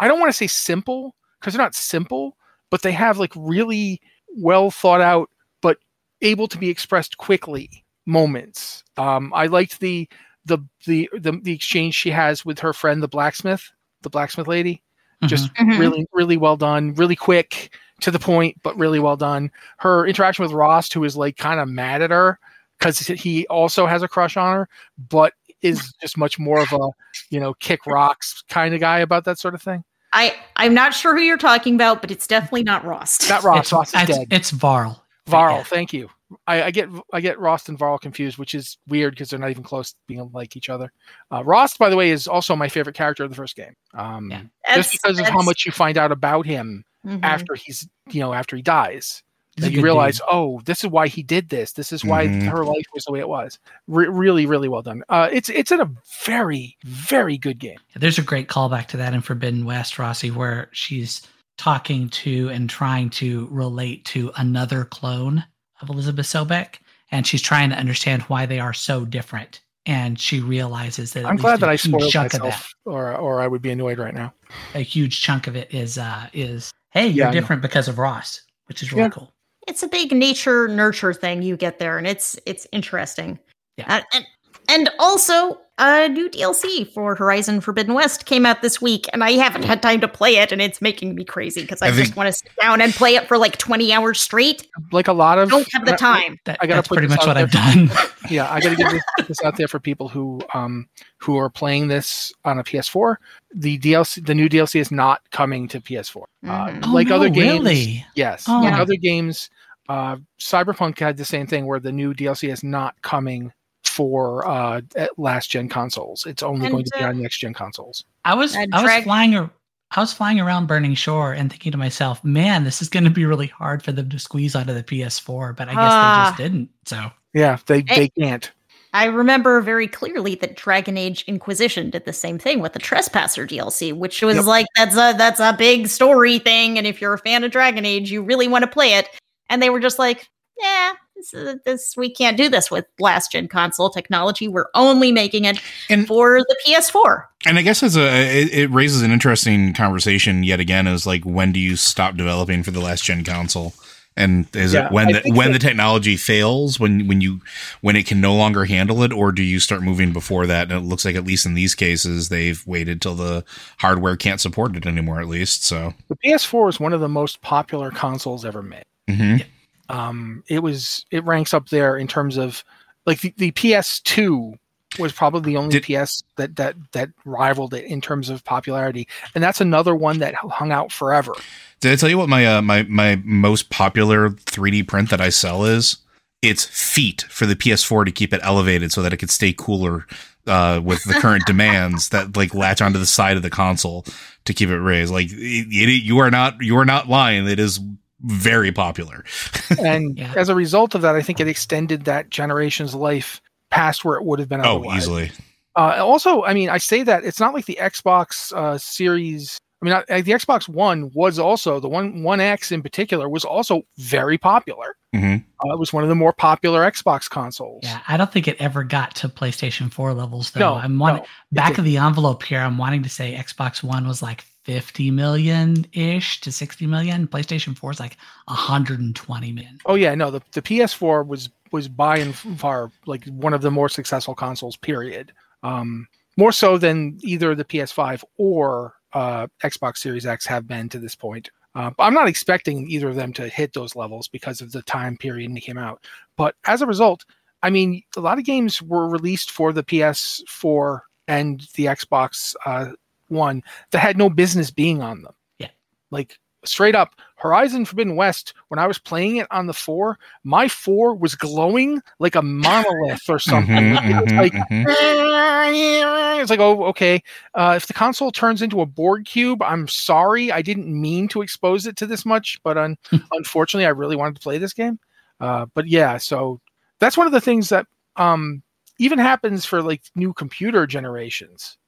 I don't want to say simple because they're not simple, but they have like really well thought out but able to be expressed quickly moments. Um, I liked the the the the, the exchange she has with her friend the blacksmith, the blacksmith lady. Just Mhm. really really well done, really quick to the point, but really well done. Her interaction with Rost, who is like kind of mad at her because he also has a crush on her, but is just much more of a you know kick rocks kind of guy about that sort of thing. I I'm not sure who you're talking about, but it's definitely not Rost. Not Rost. it's, Rost is it's, dead. it's Varl. Varl, Yeah. thank you. I, I get I get Rost and Varl confused, which is weird because they're not even close to being like each other. Uh, Rost, by the way, is also my favorite character of the first game. Um, Yeah. just because of how much you find out about him Mhm. after he's you know after he dies. That you realize, dude. oh, this is why he did this. This is why Mhm. her life was the way it was. Re- really, really well done. Uh, it's it's in a very, very good game. There's a great callback to that in Forbidden West, Rossi, where she's talking to and trying to relate to another clone of Elizabeth Sobek, and she's trying to understand why they are so different. And she realizes that I'm glad that I spoiled chunk myself, or or I would be annoyed right now. a huge chunk of it is uh is hey, you're Yeah, I know. different because of Ross, which is really Yeah. cool. It's a big nature nurture thing you get there, and it's it's interesting. Yeah. Uh, and and also a new DLC for Horizon Forbidden West came out this week, and I haven't had time to play it, and it's making me crazy because I, I just want to sit down and play it for like twenty hours straight. Like a lot of Don't have the time. That, I gotta that's put pretty much what I've there. done. yeah, I got to get this, this out there for people who um who are playing this on a PS4. The DLC, the new DLC, is not coming to PS4. Uh, Mhm. Oh, like no, other games, really? yes, Oh. like Yeah. other games, uh, Cyberpunk had the same thing where the new DLC is not coming for uh last gen consoles. It's only And, going to be uh, on next gen consoles. I was Uh, I was drag- flying ar- I was flying around Burning Shore and thinking to myself, man, this is going to be really hard for them to squeeze onto the PS4, but I guess Ah. they just didn't. So Yeah, they they can't. I remember very clearly that Dragon Age Inquisition did the same thing with the Trespasser DLC, which was Yep. like that's a that's a big story thing, and if you're a fan of Dragon Age, you really want to play it. And they were just like, "Yeah, this, this we can't do this with last gen console technology. We're only making it And- for the PS4." And I guess as a it, it raises an interesting conversation yet again is like when do you stop developing for the last gen console? And is Yeah, it when I the when that- the technology fails when when you when it can no longer handle it or do you start moving before that? And it looks like at least in these cases they've waited till the hardware can't support it anymore at least. So The PS4 is one of the most popular consoles ever made. mhm. Um it was it ranks up there in terms of like the, the ps2 was probably the only Did- ps that that that rivaled it in terms of popularity and that's another one that hung out forever Did I tell you what my uh, my my most popular 3D print that I sell is? It's feet for the PS4 to keep it elevated so that it could stay cooler uh, with the current demands that like latch onto the side of the console to keep it raised. Like it, it, you are not you are not lying. It is very popular. and Yeah. as a result of that i think it extended that generation's life past where it would have been oh, otherwise. easily. Uh, also, I mean, I say that it's not like the Xbox uh, Series. I mean, uh, the Xbox One was also the one One X in particular was also very popular. hmm Uh, it was one of the more popular Xbox consoles. yeah, I don't think it ever got to PlayStation 4 levels though. No, I'm wanting no, back of the envelope here. I'm wanting to say Xbox One was like 50 million ish to 60 million. PlayStation 4 is like 120 million. Oh yeah, no, the, the PS4 was was by and far like one of the more successful consoles. Period. Um, more so than either the PS5 or uh, Xbox Series X have been to this point. Uh, I'm not expecting either of them to hit those levels because of the time period they came out. But as a result, I mean, a lot of games were released for the PS4 and the Xbox uh, One that had no business being on them. Yeah. Like straight up, Horizon Forbidden West, when I was playing it on the 4, my 4 was glowing like a monolith or something. Mhm, it was like, mhm. it's like, oh, okay. Uh, if the console turns into a Borg cube, I'm sorry. I didn't mean to expose it to this much, but un- unfortunately, I really wanted to play this game. Uh, but yeah, so that's one of the things that um, even happens for like new computer generations.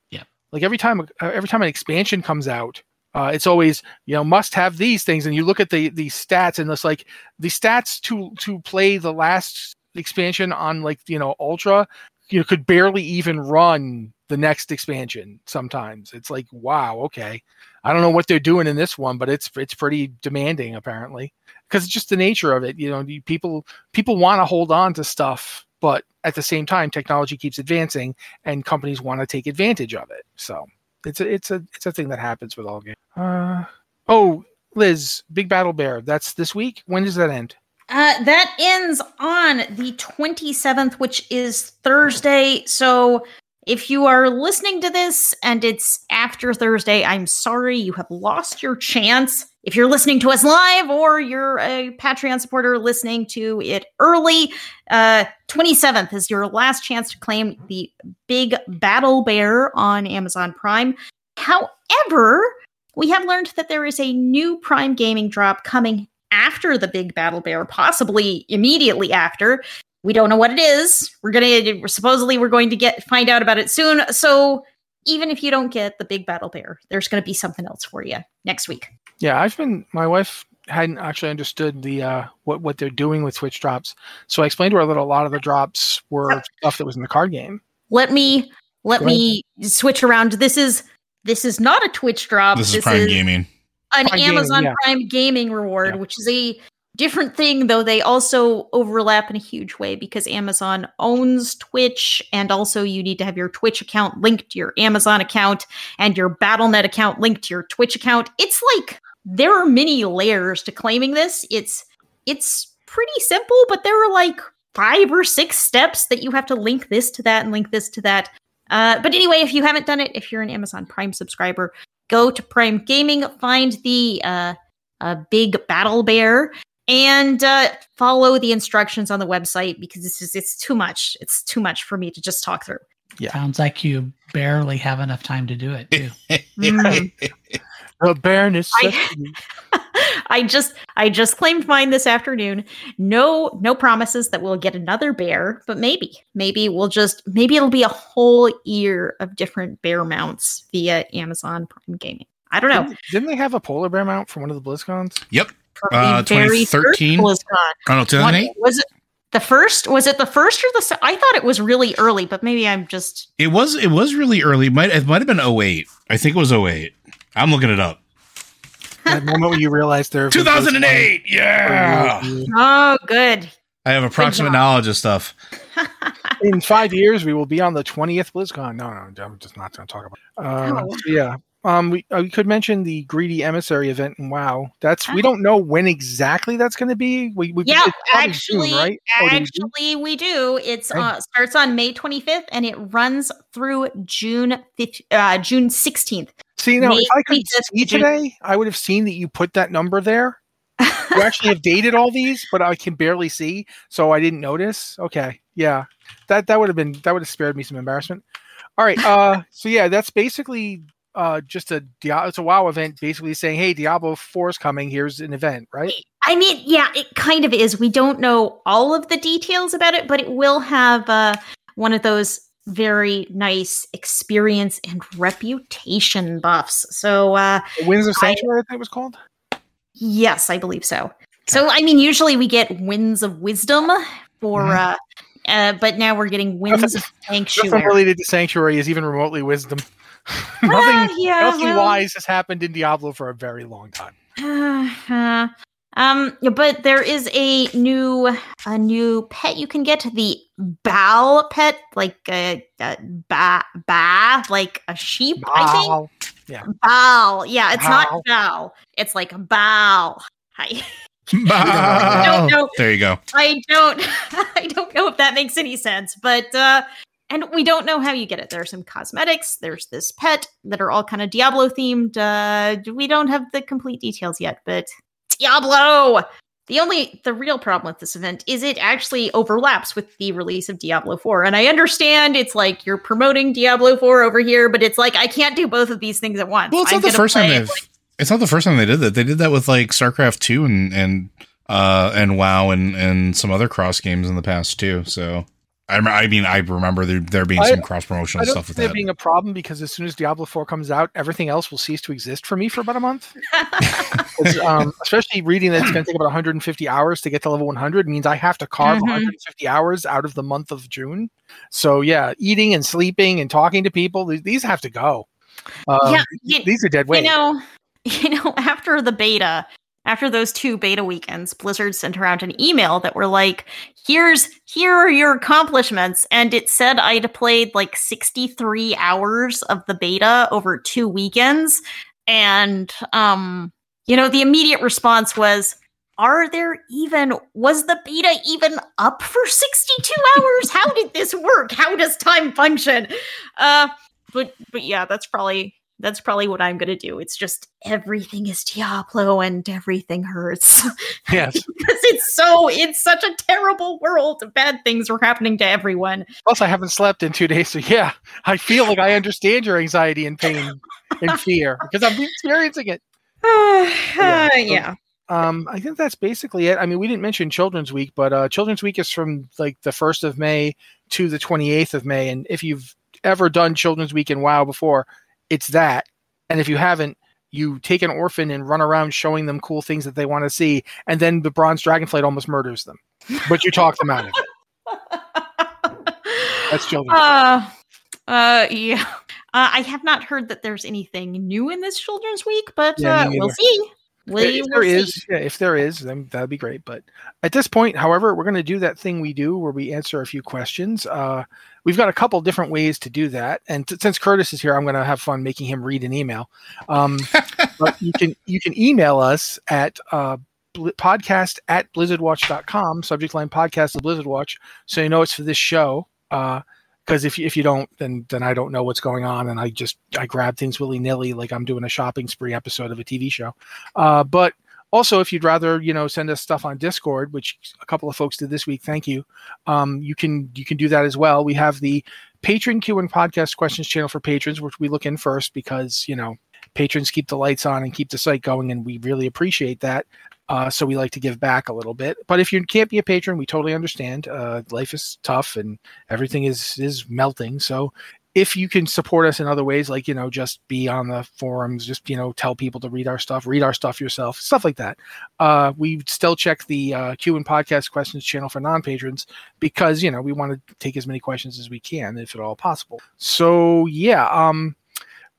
Like every time, uh, every time an expansion comes out, uh, it's always you know must have these things, and you look at the the stats, and it's like the stats to to play the last expansion on like you know ultra, you know, could barely even run the next expansion. Sometimes it's like wow, okay, I don't know what they're doing in this one, but it's it's pretty demanding apparently because it's just the nature of it. You know, people people want to hold on to stuff, but at the same time, technology keeps advancing, and companies want to take advantage of it. So it's a it's a it's a thing that happens with all games. Uh, oh, Liz, Big Battle Bear. That's this week. When does that end? Uh, that ends on the 27th, which is Thursday. So if you are listening to this and it's after Thursday, I'm sorry you have lost your chance. If you're listening to us live or you're a Patreon supporter listening to it early, uh, 27th is your last chance to claim the Big Battle Bear on Amazon Prime. However, we have learned that there is a new Prime Gaming drop coming after the Big Battle Bear, possibly immediately after. We don't know what it is. We're gonna supposedly we're going to get find out about it soon. So even if you don't get the Big Battle Bear, there's going to be something else for you next week. Yeah, I've been. My wife hadn't actually understood the uh, what what they're doing with Twitch drops, so I explained to her that a lot of the drops were stuff that was in the card game. Let me let me switch around. This is this is not a Twitch drop. This is Prime Gaming. an Prime Gaming, Amazon yeah. Prime gaming reward, Yeah. which is a different thing, though they also overlap in a huge way because Amazon owns Twitch, and also you need to have your Twitch account linked to your Amazon account and your BattleNet account linked to your Twitch account. It's like there are many layers to claiming this. It's it's pretty simple, but there are like five or six steps that you have to link this to that and link this to that. Uh, but anyway, if you haven't done it, if you're an Amazon Prime subscriber, go to Prime Gaming, find the uh, uh, big battle bear, and uh, follow the instructions on the website because this is it's too much. It's too much for me to just talk through. Sounds like you barely have enough time to do it too. Mm. The bear necessity. I just I just claimed mine this afternoon. No no promises that we'll get another bear, but maybe maybe we'll just maybe it'll be a whole year of different bear mounts via Amazon Prime Gaming. I don't know. Didn't, didn't they have a polar bear mount from one of the BlizzCons? Yep. Uh, the very first 2013? BlizzCon. Oh no, 2008. What- was it the first? Was it the first or the? se- I thought it was really early, but maybe I'm just. It was it was really early. It might it might have been 08. I think it was 08. I'm looking it up. That moment when you realized there. 2008. Yeah. Oh, good. I have approximate knowledge of stuff. In five years, we will be on the twentieth BlizzCon. No, no, I'm just not going to talk about. It. Uh, Oh. so yeah, um, we uh, we could mention the greedy emissary event in WoW. That's we don't know when exactly that's going to be. We, we Yeah, actually, June, right? Oh, we do? actually, we do. It's Okay. uh, starts on May 25th and it runs through June 5th, uh, June 16th. See now, May if I could see today, I would have seen that you put that number there. You actually have dated all these, but I can barely see, so I didn't notice. Okay, yeah, that that would have been that would have spared me some embarrassment. All right, uh, so yeah, that's basically uh just a it's a WoW event, basically saying, hey, Diablo Four is coming. Here's an event, right? I mean, yeah, it kind of is. We don't know all of the details about it, but it will have uh, one of those very nice experience and reputation buffs. So, uh, Winds of Sanctuary, I think it was called. yes, I believe so. So, I mean, usually we get Winds of Wisdom for, Mhm. uh, uh, but now we're getting Winds of Nothing Sanctuary. related to Sanctuary is even remotely wisdom. Uh, nothing, yeah, nothing well- wise has happened in Diablo for a very long time. Uh, um, but there is a new a new pet you can get the Baal pet, like a, a ba ba, like a sheep. I think Wow. Yeah. Baal. Yeah, it's Baal. not Baal. It's like bow. Hi. I don't. There you go. I don't I don't know if that makes any sense, but uh and we don't know how you get it. There are some cosmetics, there's this pet that are all kind of Diablo themed. Uh we don't have the complete details yet, but Diablo. The only the real problem with this event is it actually overlaps with the release of Diablo 4. And I understand it's like you're promoting Diablo 4 over here, but it's like I can't do both of these things at once. Well, it's I'm not the first time they've. It's not the first time they did that. They did that with like StarCraft two and and uh and WoW and and some other cross games in the past too. So I rem- I mean I remember there there being I- some cross I promotional stuff see with there that. being a problem because as soon as Diablo 4 comes out, everything else will cease to exist for me for about a month. um, especially reading that it's going to take about 150 hours to get to level 100 means I have to carve Mhm. 150 hours out of the month of June. So yeah, eating and sleeping and talking to people, th- these have to go. Um, yeah, you, these are dead weight. you know, you know, after the beta, after those two beta weekends, Blizzard sent around an email that were like, "Here's here are your accomplishments," and it said I'd played like 63 hours of the beta over two weekends, and um, you know, the immediate response was. Are there even was the beta even up for 62 hours? How did this work? How does time function? Uh but but yeah, that's probably that's probably what I'm gonna do. It's just everything is Diablo and everything hurts yes. because it's so it's such a terrible world. Bad things are happening to everyone. Plus, I haven't slept in two days, so yeah, I feel like I understand your anxiety and pain and fear because I'm experiencing it. yeah, so- yeah. Um, I think that's basically it. I mean, we didn't mention Children's Week, but uh, Children's Week is from like the first of May to the twenty eighth of May, and if you've ever done Children's Week in WoW before, it's that. And if you haven't, you take an orphan and run around showing them cool things that they want to see, and then the Bronze Dragonflight almost murders them, but you talk them out of it. That's Children's. Uh, uh, yeah. Uh, I have not heard that there's anything new in this Children's Week, but Yeah, uh, we'll see. We if will there is, yeah, if there is, then that'd be great. But at this point, however, we're going to do that thing we do where we answer a few questions. Uh, we've got a couple different ways to do that, and t- since Kurtis is here, I'm going to have fun making him read an email. Um, but you can you can email us at uh, bl- podcast at blizzardwatch.com, subject line podcast of Blizzard Watch, so you know it's for this show. Because if you, if you don't, then then I don't know what's going on, and I just I grab things willy nilly like I'm doing a shopping spree episode of a TV show. Uh, but also, if you'd rather, you know, send us stuff on Discord, which a couple of folks did this week, thank you. Um, you can you can do that as well. We have the patron Q and podcast questions channel for patrons, which we look in first because you know patrons keep the lights on and keep the site going, and we really appreciate that. Uh, so we like to give back a little bit. But if you can't be a patron, we totally understand. Uh, life is tough and everything is is melting. So if you can support us in other ways, like you know, just be on the forums, just you know, tell people to read our stuff, read our stuff yourself, stuff like that. Uh, we still check the uh, Q and podcast questions channel for non patrons because you know we want to take as many questions as we can, if at all possible. So yeah, um,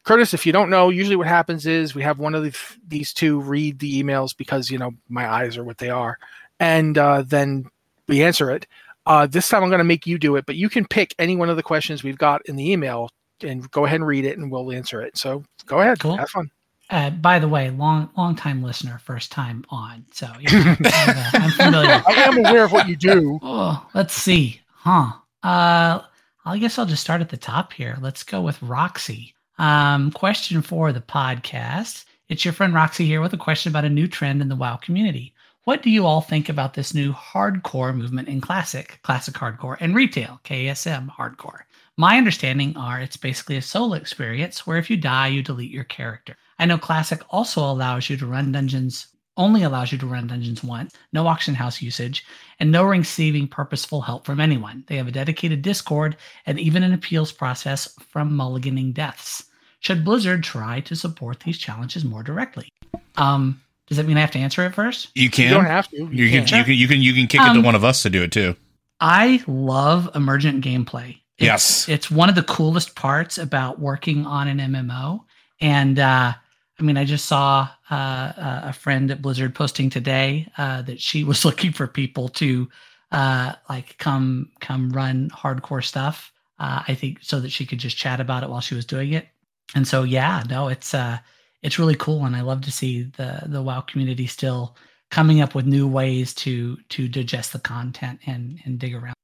Kurtis, if you don't know, usually what happens is we have one of the, these two read the emails because you know my eyes are what they are, and uh, then we answer it. Uh, this time I'm going to make you do it, but you can pick any one of the questions we've got in the email and go ahead and read it, and we'll answer it. So go ahead, Cool. have fun. Uh, by the way, long long time listener, first time on. So yeah, I'm, uh, I'm familiar. I am aware of what you do. Oh, let's see. Huh. Uh I guess I'll just start at the top here. Let's go with Roxy. Um, question for the podcast. It's your friend Roxy here with a question about a new trend in the WoW community. What do you all think about this new hardcore movement in classic, classic hardcore, and retail, KSM hardcore? My understanding are it's basically a solo experience where if you die, you delete your character. I know classic also allows you to run dungeons, only allows you to run dungeons once, no auction house usage, and no receiving purposeful help from anyone. They have a dedicated Discord and even an appeals process from mulliganing deaths. Should Blizzard try to support these challenges more directly? Um, does that mean I have to answer it first? You can. You don't have to. You can. can. You can. You can. You can kick it Um, to one of us to do it too. I love emergent gameplay. It's, Yes. It's one of the coolest parts about working on an MMO. And uh, I mean, I just saw uh, uh, a friend at Blizzard posting today uh, that she was looking for people to uh, like come come run hardcore stuff. Uh, I think so that she could just chat about it while she was doing it. And so, yeah, no, it's uh, it's really cool, and I love to see the the WoW community still coming up with new ways to to digest the content and and dig around.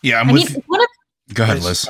Yeah, I'm I with. mean, one of Go ahead, Liz.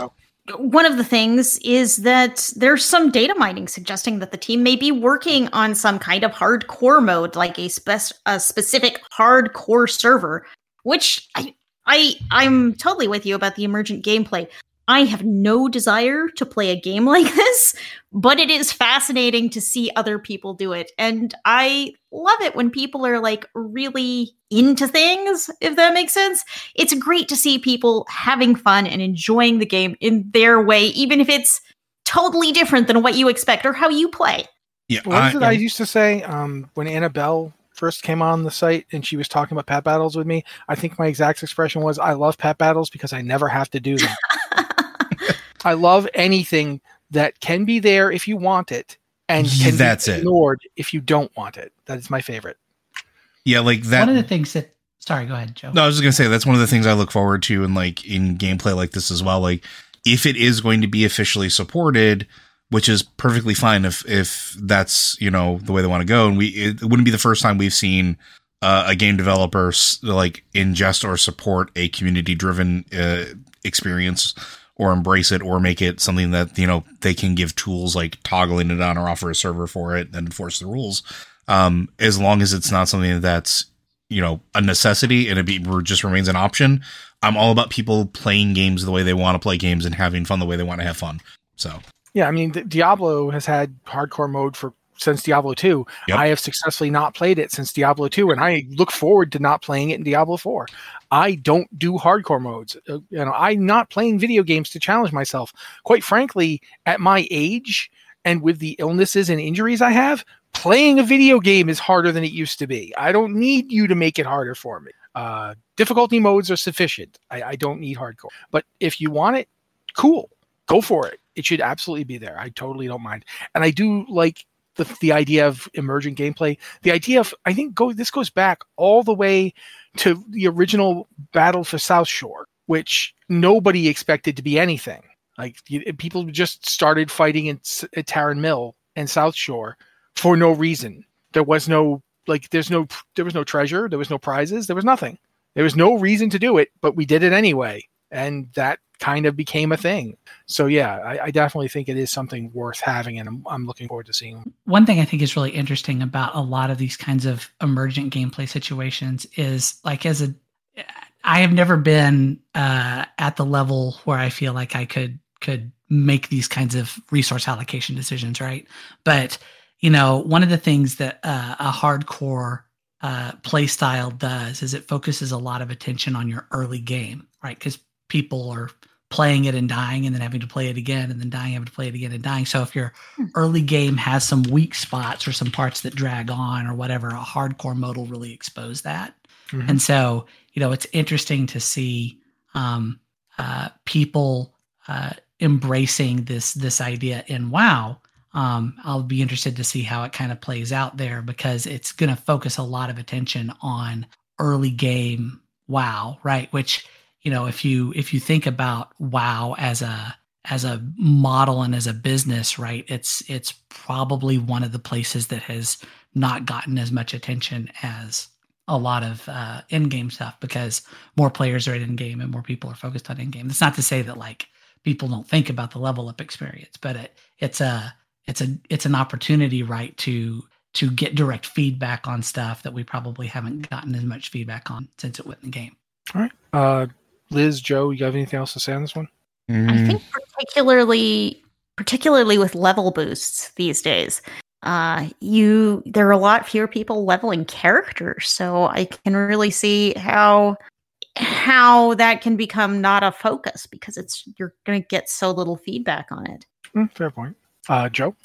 One of the things is that there's some data mining suggesting that the team may be working on some kind of hardcore mode, like a, spec- a specific hardcore server, which I, I I'm totally with you about the emergent gameplay. I have no desire to play a game like this, but it is fascinating to see other people do it. And I love it when people are like really into things, if that makes sense. It's great to see people having fun and enjoying the game in their way, even if it's totally different than what you expect or how you play. Yeah, What is it I I, used to say um, when Annabelle first came on the site and she was talking about pet battles with me? I think my exact expression was, "I love pet battles because I never have to do them." I love anything that can be there if you want it and can That's be it. ignored if you don't want it. That is my favorite. yeah, like that. One of the things that sorry, go ahead, Joe. No, I was just gonna say that's one of the things I look forward to, and like in gameplay like this as well. Like if it is going to be officially supported, which is perfectly fine if if that's you know the way they want to go, and we it wouldn't be the first time we've seen uh, a game developer s- like ingest or support a community driven uh, experience or embrace it or make it something that you know they can give tools like toggling it on or offer a server for it and enforce the rules. Um as long as it's not something that's you know a necessity and it be, just remains an option i'm all about people playing games the way they want to play games and having fun the way they want to have fun. So. Yeah, I mean, Diablo has had hardcore mode for since Diablo 2. Yep. I have successfully not played it since Diablo 2, and I look forward to not playing it in Diablo 4. I don't do hardcore modes. Uh, you know, I'm not playing video games to challenge myself. Quite frankly, at my age and with the illnesses and injuries I have, playing a video game is harder than it used to be. I don't need you to make it harder for me. Uh, difficulty modes are sufficient. I, I don't need hardcore. But if you want it, cool go for it. It should absolutely be there. I totally don't mind. And I do like the the idea of emergent gameplay. The idea of I think go this goes back all the way to the original Battle for South Shore, which nobody expected to be anything. Like you, people just started fighting in, at Tarren Mill and South Shore for no reason. There was no like there's no there was no treasure, there was no prizes, there was nothing. There was no reason to do it, but we did it anyway, and that kind of became a thing. So yeah, I, I definitely think it is something worth having, and I'm, I'm looking forward to seeing. One thing I think is really interesting about a lot of these kinds of emergent gameplay situations is like as a I have never been uh, at the level where I feel like I could could make these kinds of resource allocation decisions, right? But you know, one of the things that uh, a hardcore uh, play style does is it focuses a lot of attention on your early game, right? Because people are playing it and dying and then having to play it again and then dying, having to play it again and dying. So if your early game has some weak spots or some parts that drag on or whatever, a hardcore mode will really expose that. Mhm. And so, you know, it's interesting to see um, uh, people uh, embracing this this idea in WoW. Um, I'll be interested to see how it kind of plays out there because it's going to focus a lot of attention on early game WoW, right? Which you know, if you if you think about WoW as a as a model and as a business, right? It's it's probably one of the places that has not gotten as much attention as a lot of uh, in-game stuff because more players are in game and more people are focused on in-game. That's not to say that like people don't think about the level up experience, but it, it's a it's a it's an opportunity, right, to to get direct feedback on stuff that we probably haven't gotten as much feedback on since it went in the game. All right, uh, Liz, Joe, you have anything else to say on this one? I think particularly particularly with level boosts these days, uh, you there are a lot fewer people leveling characters, so I can really see how how that can become not a focus because it's you're going to get so little feedback on it. Mm, fair point. Uh, Joe.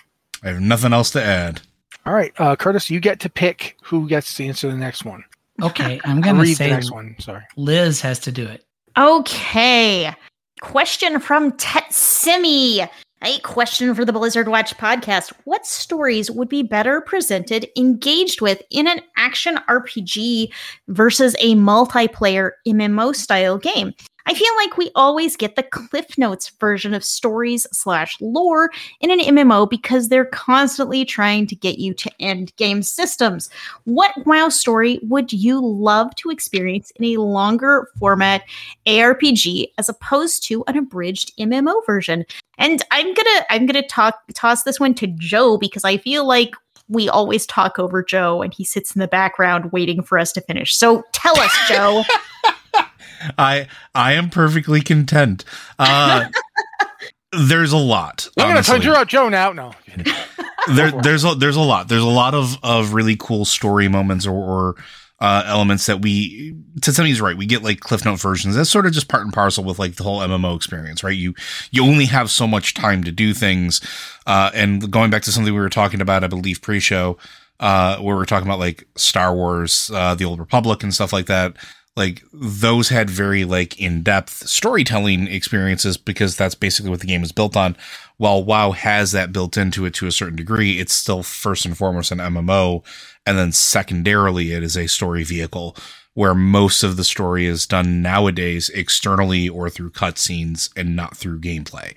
I have nothing else to add. All right, uh, Kurtis, you get to pick who gets to answer the next one. Okay, I'm going to read say the next one. Sorry. Liz has to do it. Okay. Question from Tetsimi. A question for the Blizzard Watch podcast. What stories would be better presented, engaged with in an action RPG versus a multiplayer MMO style game? I feel like we always get the Cliff Notes version of stories slash lore in an MMO because they're constantly trying to get you to end game systems. What WoW story would you love to experience in a longer format ARPG as opposed to an abridged MMO version? And I'm gonna I'm gonna talk toss this one to Joe because I feel like we always talk over Joe and he sits in the background waiting for us to finish. So tell us, Joe. I I am perfectly content. Uh, there's a lot. We're gonna honestly. conjure out Joe now. No. there, there's a there's a lot. There's a lot of of really cool story moments or, or uh, elements that we to somebody's right. We get like Cliff Note versions. That's sort of just part and parcel with like the whole MMO experience, right? You you only have so much time to do things. Uh, and going back to something we were talking about, I believe pre-show, uh, where we are talking about like Star Wars, uh, the Old Republic, and stuff like that. Like those had very like in-depth storytelling experiences because that's basically what the game is built on. While WoW has that built into it to a certain degree, it's still first and foremost an MMO, and then secondarily it is a story vehicle where most of the story is done nowadays externally or through cutscenes and not through gameplay.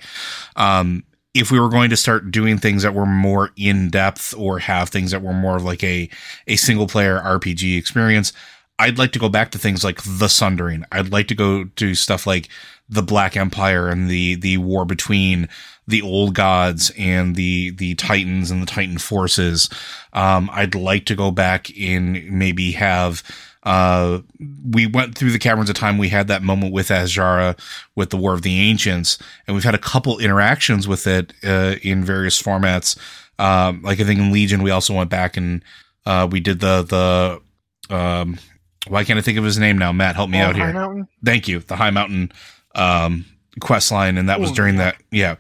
Um, if we were going to start doing things that were more in depth or have things that were more of like a a single player RPG experience, I'd like to go back to things like the Sundering. I'd like to go to stuff like the Black Empire and the the war between the old gods and the the Titans and the Titan forces. Um, I'd like to go back and maybe have uh, we went through the caverns of time. We had that moment with Azshara with the War of the Ancients, and we've had a couple interactions with it uh, in various formats. Um, like I think in Legion, we also went back and uh, we did the the um, why can't I think of his name now? Matt, help me Oh, out High here. Mountain? Thank you. The High Mountain um, quest line, and that was Oh, during yeah. that. Yeah.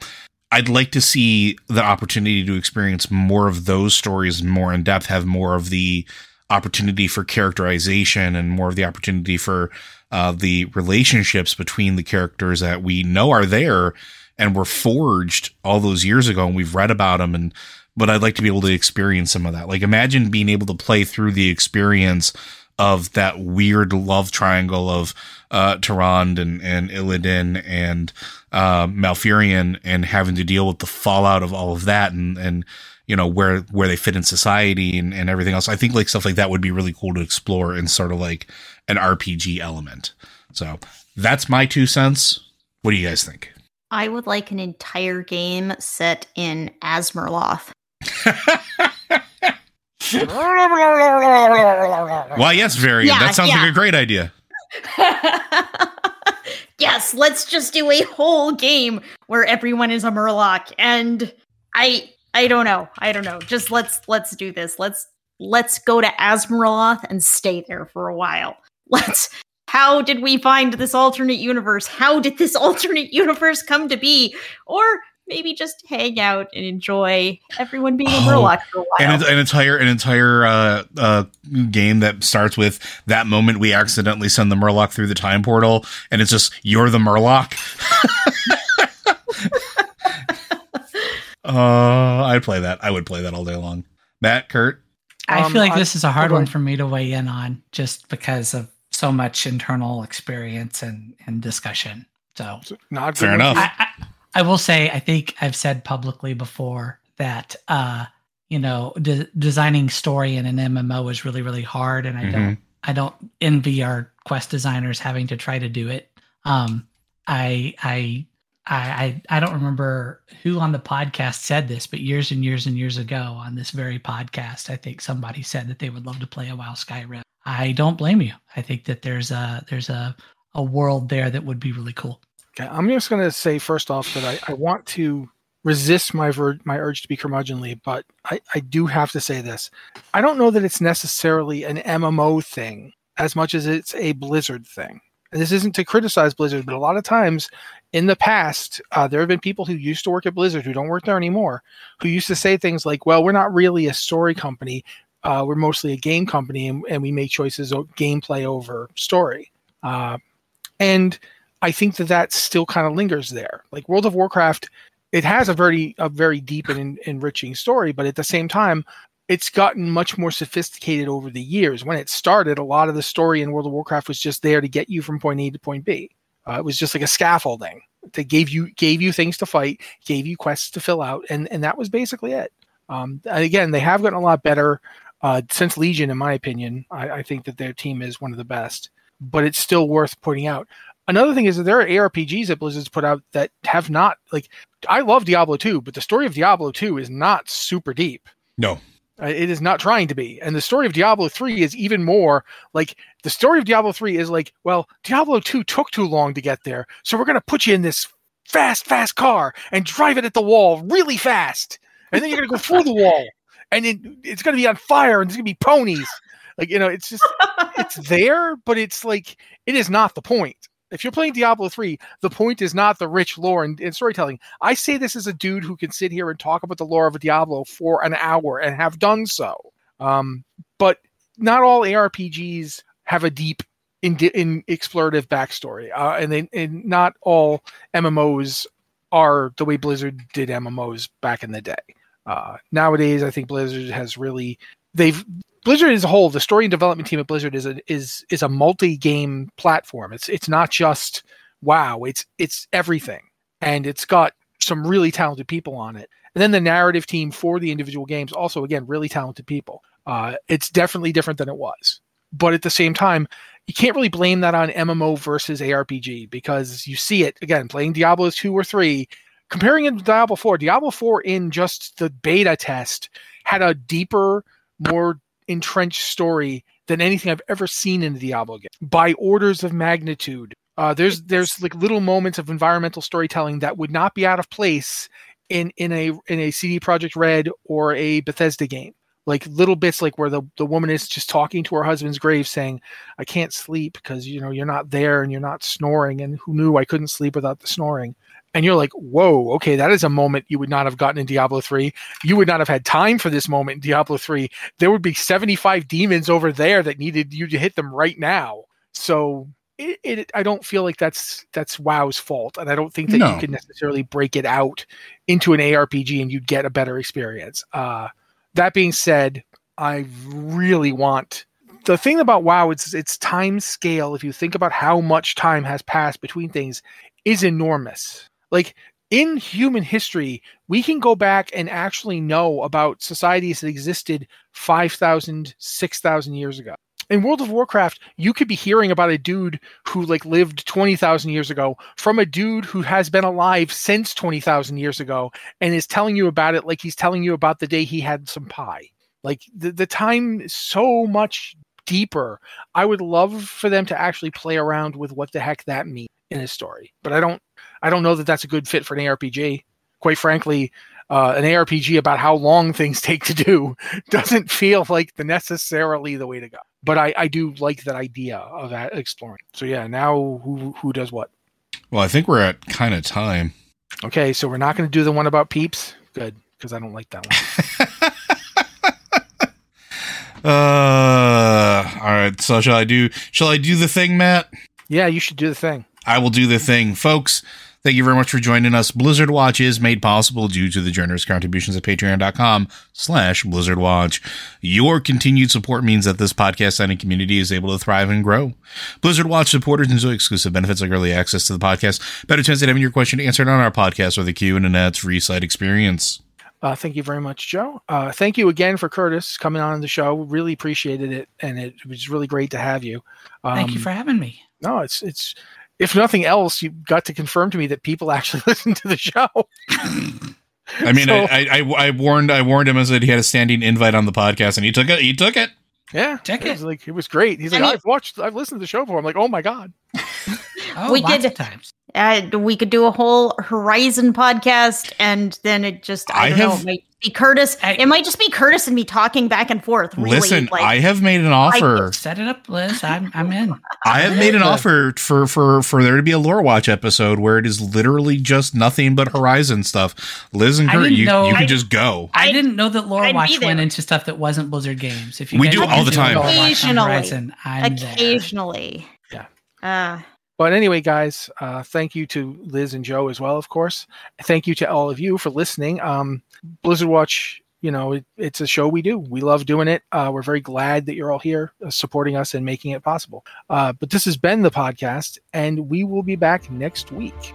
I'd like to see the opportunity to experience more of those stories more in depth, have more of the opportunity for characterization and more of the opportunity for uh, the relationships between the characters that we know are there and were forged all those years ago and we've read about them and but I'd like to be able to experience some of that. Like imagine being able to play through the experience of that weird love triangle of uh and and Illidan and uh Malfurion and having to deal with the fallout of all of that and and you know where where they fit in society and, and everything else. I think like stuff like that would be really cool to explore in sort of like an RPG element. So that's my two cents. What do you guys think? I would like an entire game set in Azmerloth. Why, yes, Varian. Yeah, that sounds yeah. like a great idea. yes, let's just do a whole game where everyone is a Murloc. And I I don't know. I don't know. Just let's let's do this. Let's let's go to Azmerloth and stay there for a while. Let's how did we find this alternate universe? How did this alternate universe come to be? Or maybe just hang out and enjoy everyone being a Oh, Murloc for a while. And an, an entire an entire uh, uh, game that starts with that moment we accidentally send the Murloc through the time portal, and it's just you're the Murloc. uh, I'd play that. I would play that all day long. Matt, Kurt, I Um, feel like I- this is a hard one for me to weigh in on just because of so much internal experience and, and discussion. So Not Fair enough. I, I, I will say, I think I've said publicly before that, uh, you know, de- designing story in an MMO is really, really hard. And I don't, I don't envy our quest designers having to try to do it. Um, I, I, I, I, I don't remember who on the podcast said this, but years and years and years ago on this very podcast, I think somebody said that they would love to play a WoW Skyrim. I don't blame you. I think that there's a there's a a world there that would be really cool. Okay, I'm just going to say first off that I, I want to resist my ver- my urge to be curmudgeonly, but I, I do have to say this. I don't know that it's necessarily an MMO thing as much as it's a Blizzard thing. And this isn't to criticize Blizzard, but a lot of times in the past, uh, there have been people who used to work at Blizzard who don't work there anymore, who used to say things like, "Well, we're not really a story company. Uh, we're mostly a game company, and, and we make choices of gameplay over story." Uh, and I think that that still kind of lingers there. Like World of Warcraft it has a very a very deep and en- enriching story, but at the same time, it's gotten much more sophisticated over the years. When it started, a lot of the story in World of Warcraft was just there to get you from point A to point B. Uh, it was just like a scaffolding that gave you gave you things to fight, gave you quests to fill out, and and that was basically it. Um, and again, they have gotten a lot better uh, since Legion, in my opinion. I, I think that their team is one of the best, but it's still worth pointing out. Another thing is that there are ARPGs that Blizzard's put out that have not like. I love Diablo 2, but the story of Diablo 2 is not super deep. No. Uh, It is not trying to be. And the story of Diablo 3 is even more like the story of Diablo 3 is like, well, Diablo 2 took too long to get there. So we're going to put you in this fast, fast car and drive it at the wall really fast. And then you're going to go through the wall and it, it's going to be on fire and there's going to be ponies. Like, you know, it's just, it's there, but it's like, it is not the point. If you're playing Diablo 3, the point is not the rich lore and, and storytelling. I say this as a dude who can sit here and talk about the lore of Diablo for an hour and have done so. Um, but not all ARPGs have a deep in, in explorative backstory, uh, and they and not all MMOs are the way Blizzard did MMOs back in the day. Uh, nowadays, I think Blizzard has really they've Blizzard as a whole, the story and development team at Blizzard is a is is a multi-game platform. It's it's not just WoW. It's it's everything, and it's got some really talented people on it. And then the narrative team for the individual games, also again, really talented people. Uh, it's definitely different than it was, but at the same time, you can't really blame that on MMO versus ARPG because you see it again playing Diablo two or three. Comparing it to Diablo 4, Diablo 4 in just the beta test had a deeper, more entrenched story than anything I've ever seen in a Diablo game by orders of magnitude. Uh, there's there's like little moments of environmental storytelling that would not be out of place in in a in a CD Projekt Red or a Bethesda game. Like little bits like where the, the woman is just talking to her husband's grave saying, I can't sleep because you know you're not there and you're not snoring and who knew I couldn't sleep without the snoring and you're like, whoa, okay, that is a moment you would not have gotten in Diablo 3. You would not have had time for this moment in Diablo 3. There would be 75 demons over there that needed you to hit them right now. So it, it I don't feel like that's that's WoW's fault. And I don't think that No. you can necessarily break it out into an ARPG and you'd get a better experience. Uh, that being said, I really want the thing about WoW it's its time scale. If you think about how much time has passed between things, is enormous. Like in human history, we can go back and actually know about societies that existed 5,000, 6,000 years ago. In World of Warcraft, you could be hearing about a dude who like lived 20,000 years ago from a dude who has been alive since 20,000 years ago and is telling you about it like he's telling you about the day he had some pie. Like the, the time is so much deeper. I would love for them to actually play around with what the heck that means in a story. But I don't I don't know that that's a good fit for an ARPG. Quite frankly, uh, an ARPG about how long things take to do doesn't feel like the necessarily the way to go. But I, I do like that idea of that exploring. So yeah, now who who does what? Well, I think we're at kind of time. Okay, so we're not going to do the one about peeps. Good, because I don't like that one. Uh, all right. So shall I do? Shall I do the thing, Matt? yeah, you should do the thing. I will do the thing, folks. Thank you very much for joining us. Blizzard Watch is made possible due to the generous contributions at patreon.com slash Blizzard Watch. Your continued support means that this podcast and community is able to thrive and grow. Blizzard Watch supporters enjoy exclusive benefits like early access to the podcast, better chance at having your question answered on our podcast or the Q and Annette's free site experience. Uh, thank you very much, Joe. Uh, thank you again for Kurtis coming on the show. Really appreciated it, and it was really great to have you. Thank you Um, for having me. No, it's it's if nothing else, you got to confirm to me that people actually listen to the show. I mean, So- I, I, I warned, I warned him as that he had a standing invite on the podcast and he took it. He took it. Yeah, Check it. it. was like it was great. He's I like, mean- I've watched, I've listened to the show before. I'm like, oh my god. Oh, We lots did- of times. Uh, we could do a whole Horizon podcast, and then it just I, I don't know. have- It might be Kurtis. I- it might just be Kurtis and me talking back and forth. Really, Listen, like, I have made an offer. Set it up, Liz. I'm I'm in. I have made an offer for for for there to be a lore watch episode where it is literally just nothing but Horizon stuff. Liz and I Kurt, you, know- you can I- just go. I, didn't know that Lore I'd Watch went into stuff that wasn't Blizzard games. If you We do all the time. Lore Watch on Occasionally. Horizon, I'm there. occasionally. Yeah. Uh, But anyway, guys, uh, thank you to Liz and Joe as well, of course. Thank you to all of you for listening. Um, Blizzard Watch, you know, it, it's a show we do. We love doing it. Uh, we're very glad that you're all here uh, supporting us and making it possible. Uh, but this has been the podcast, and we will be back next week.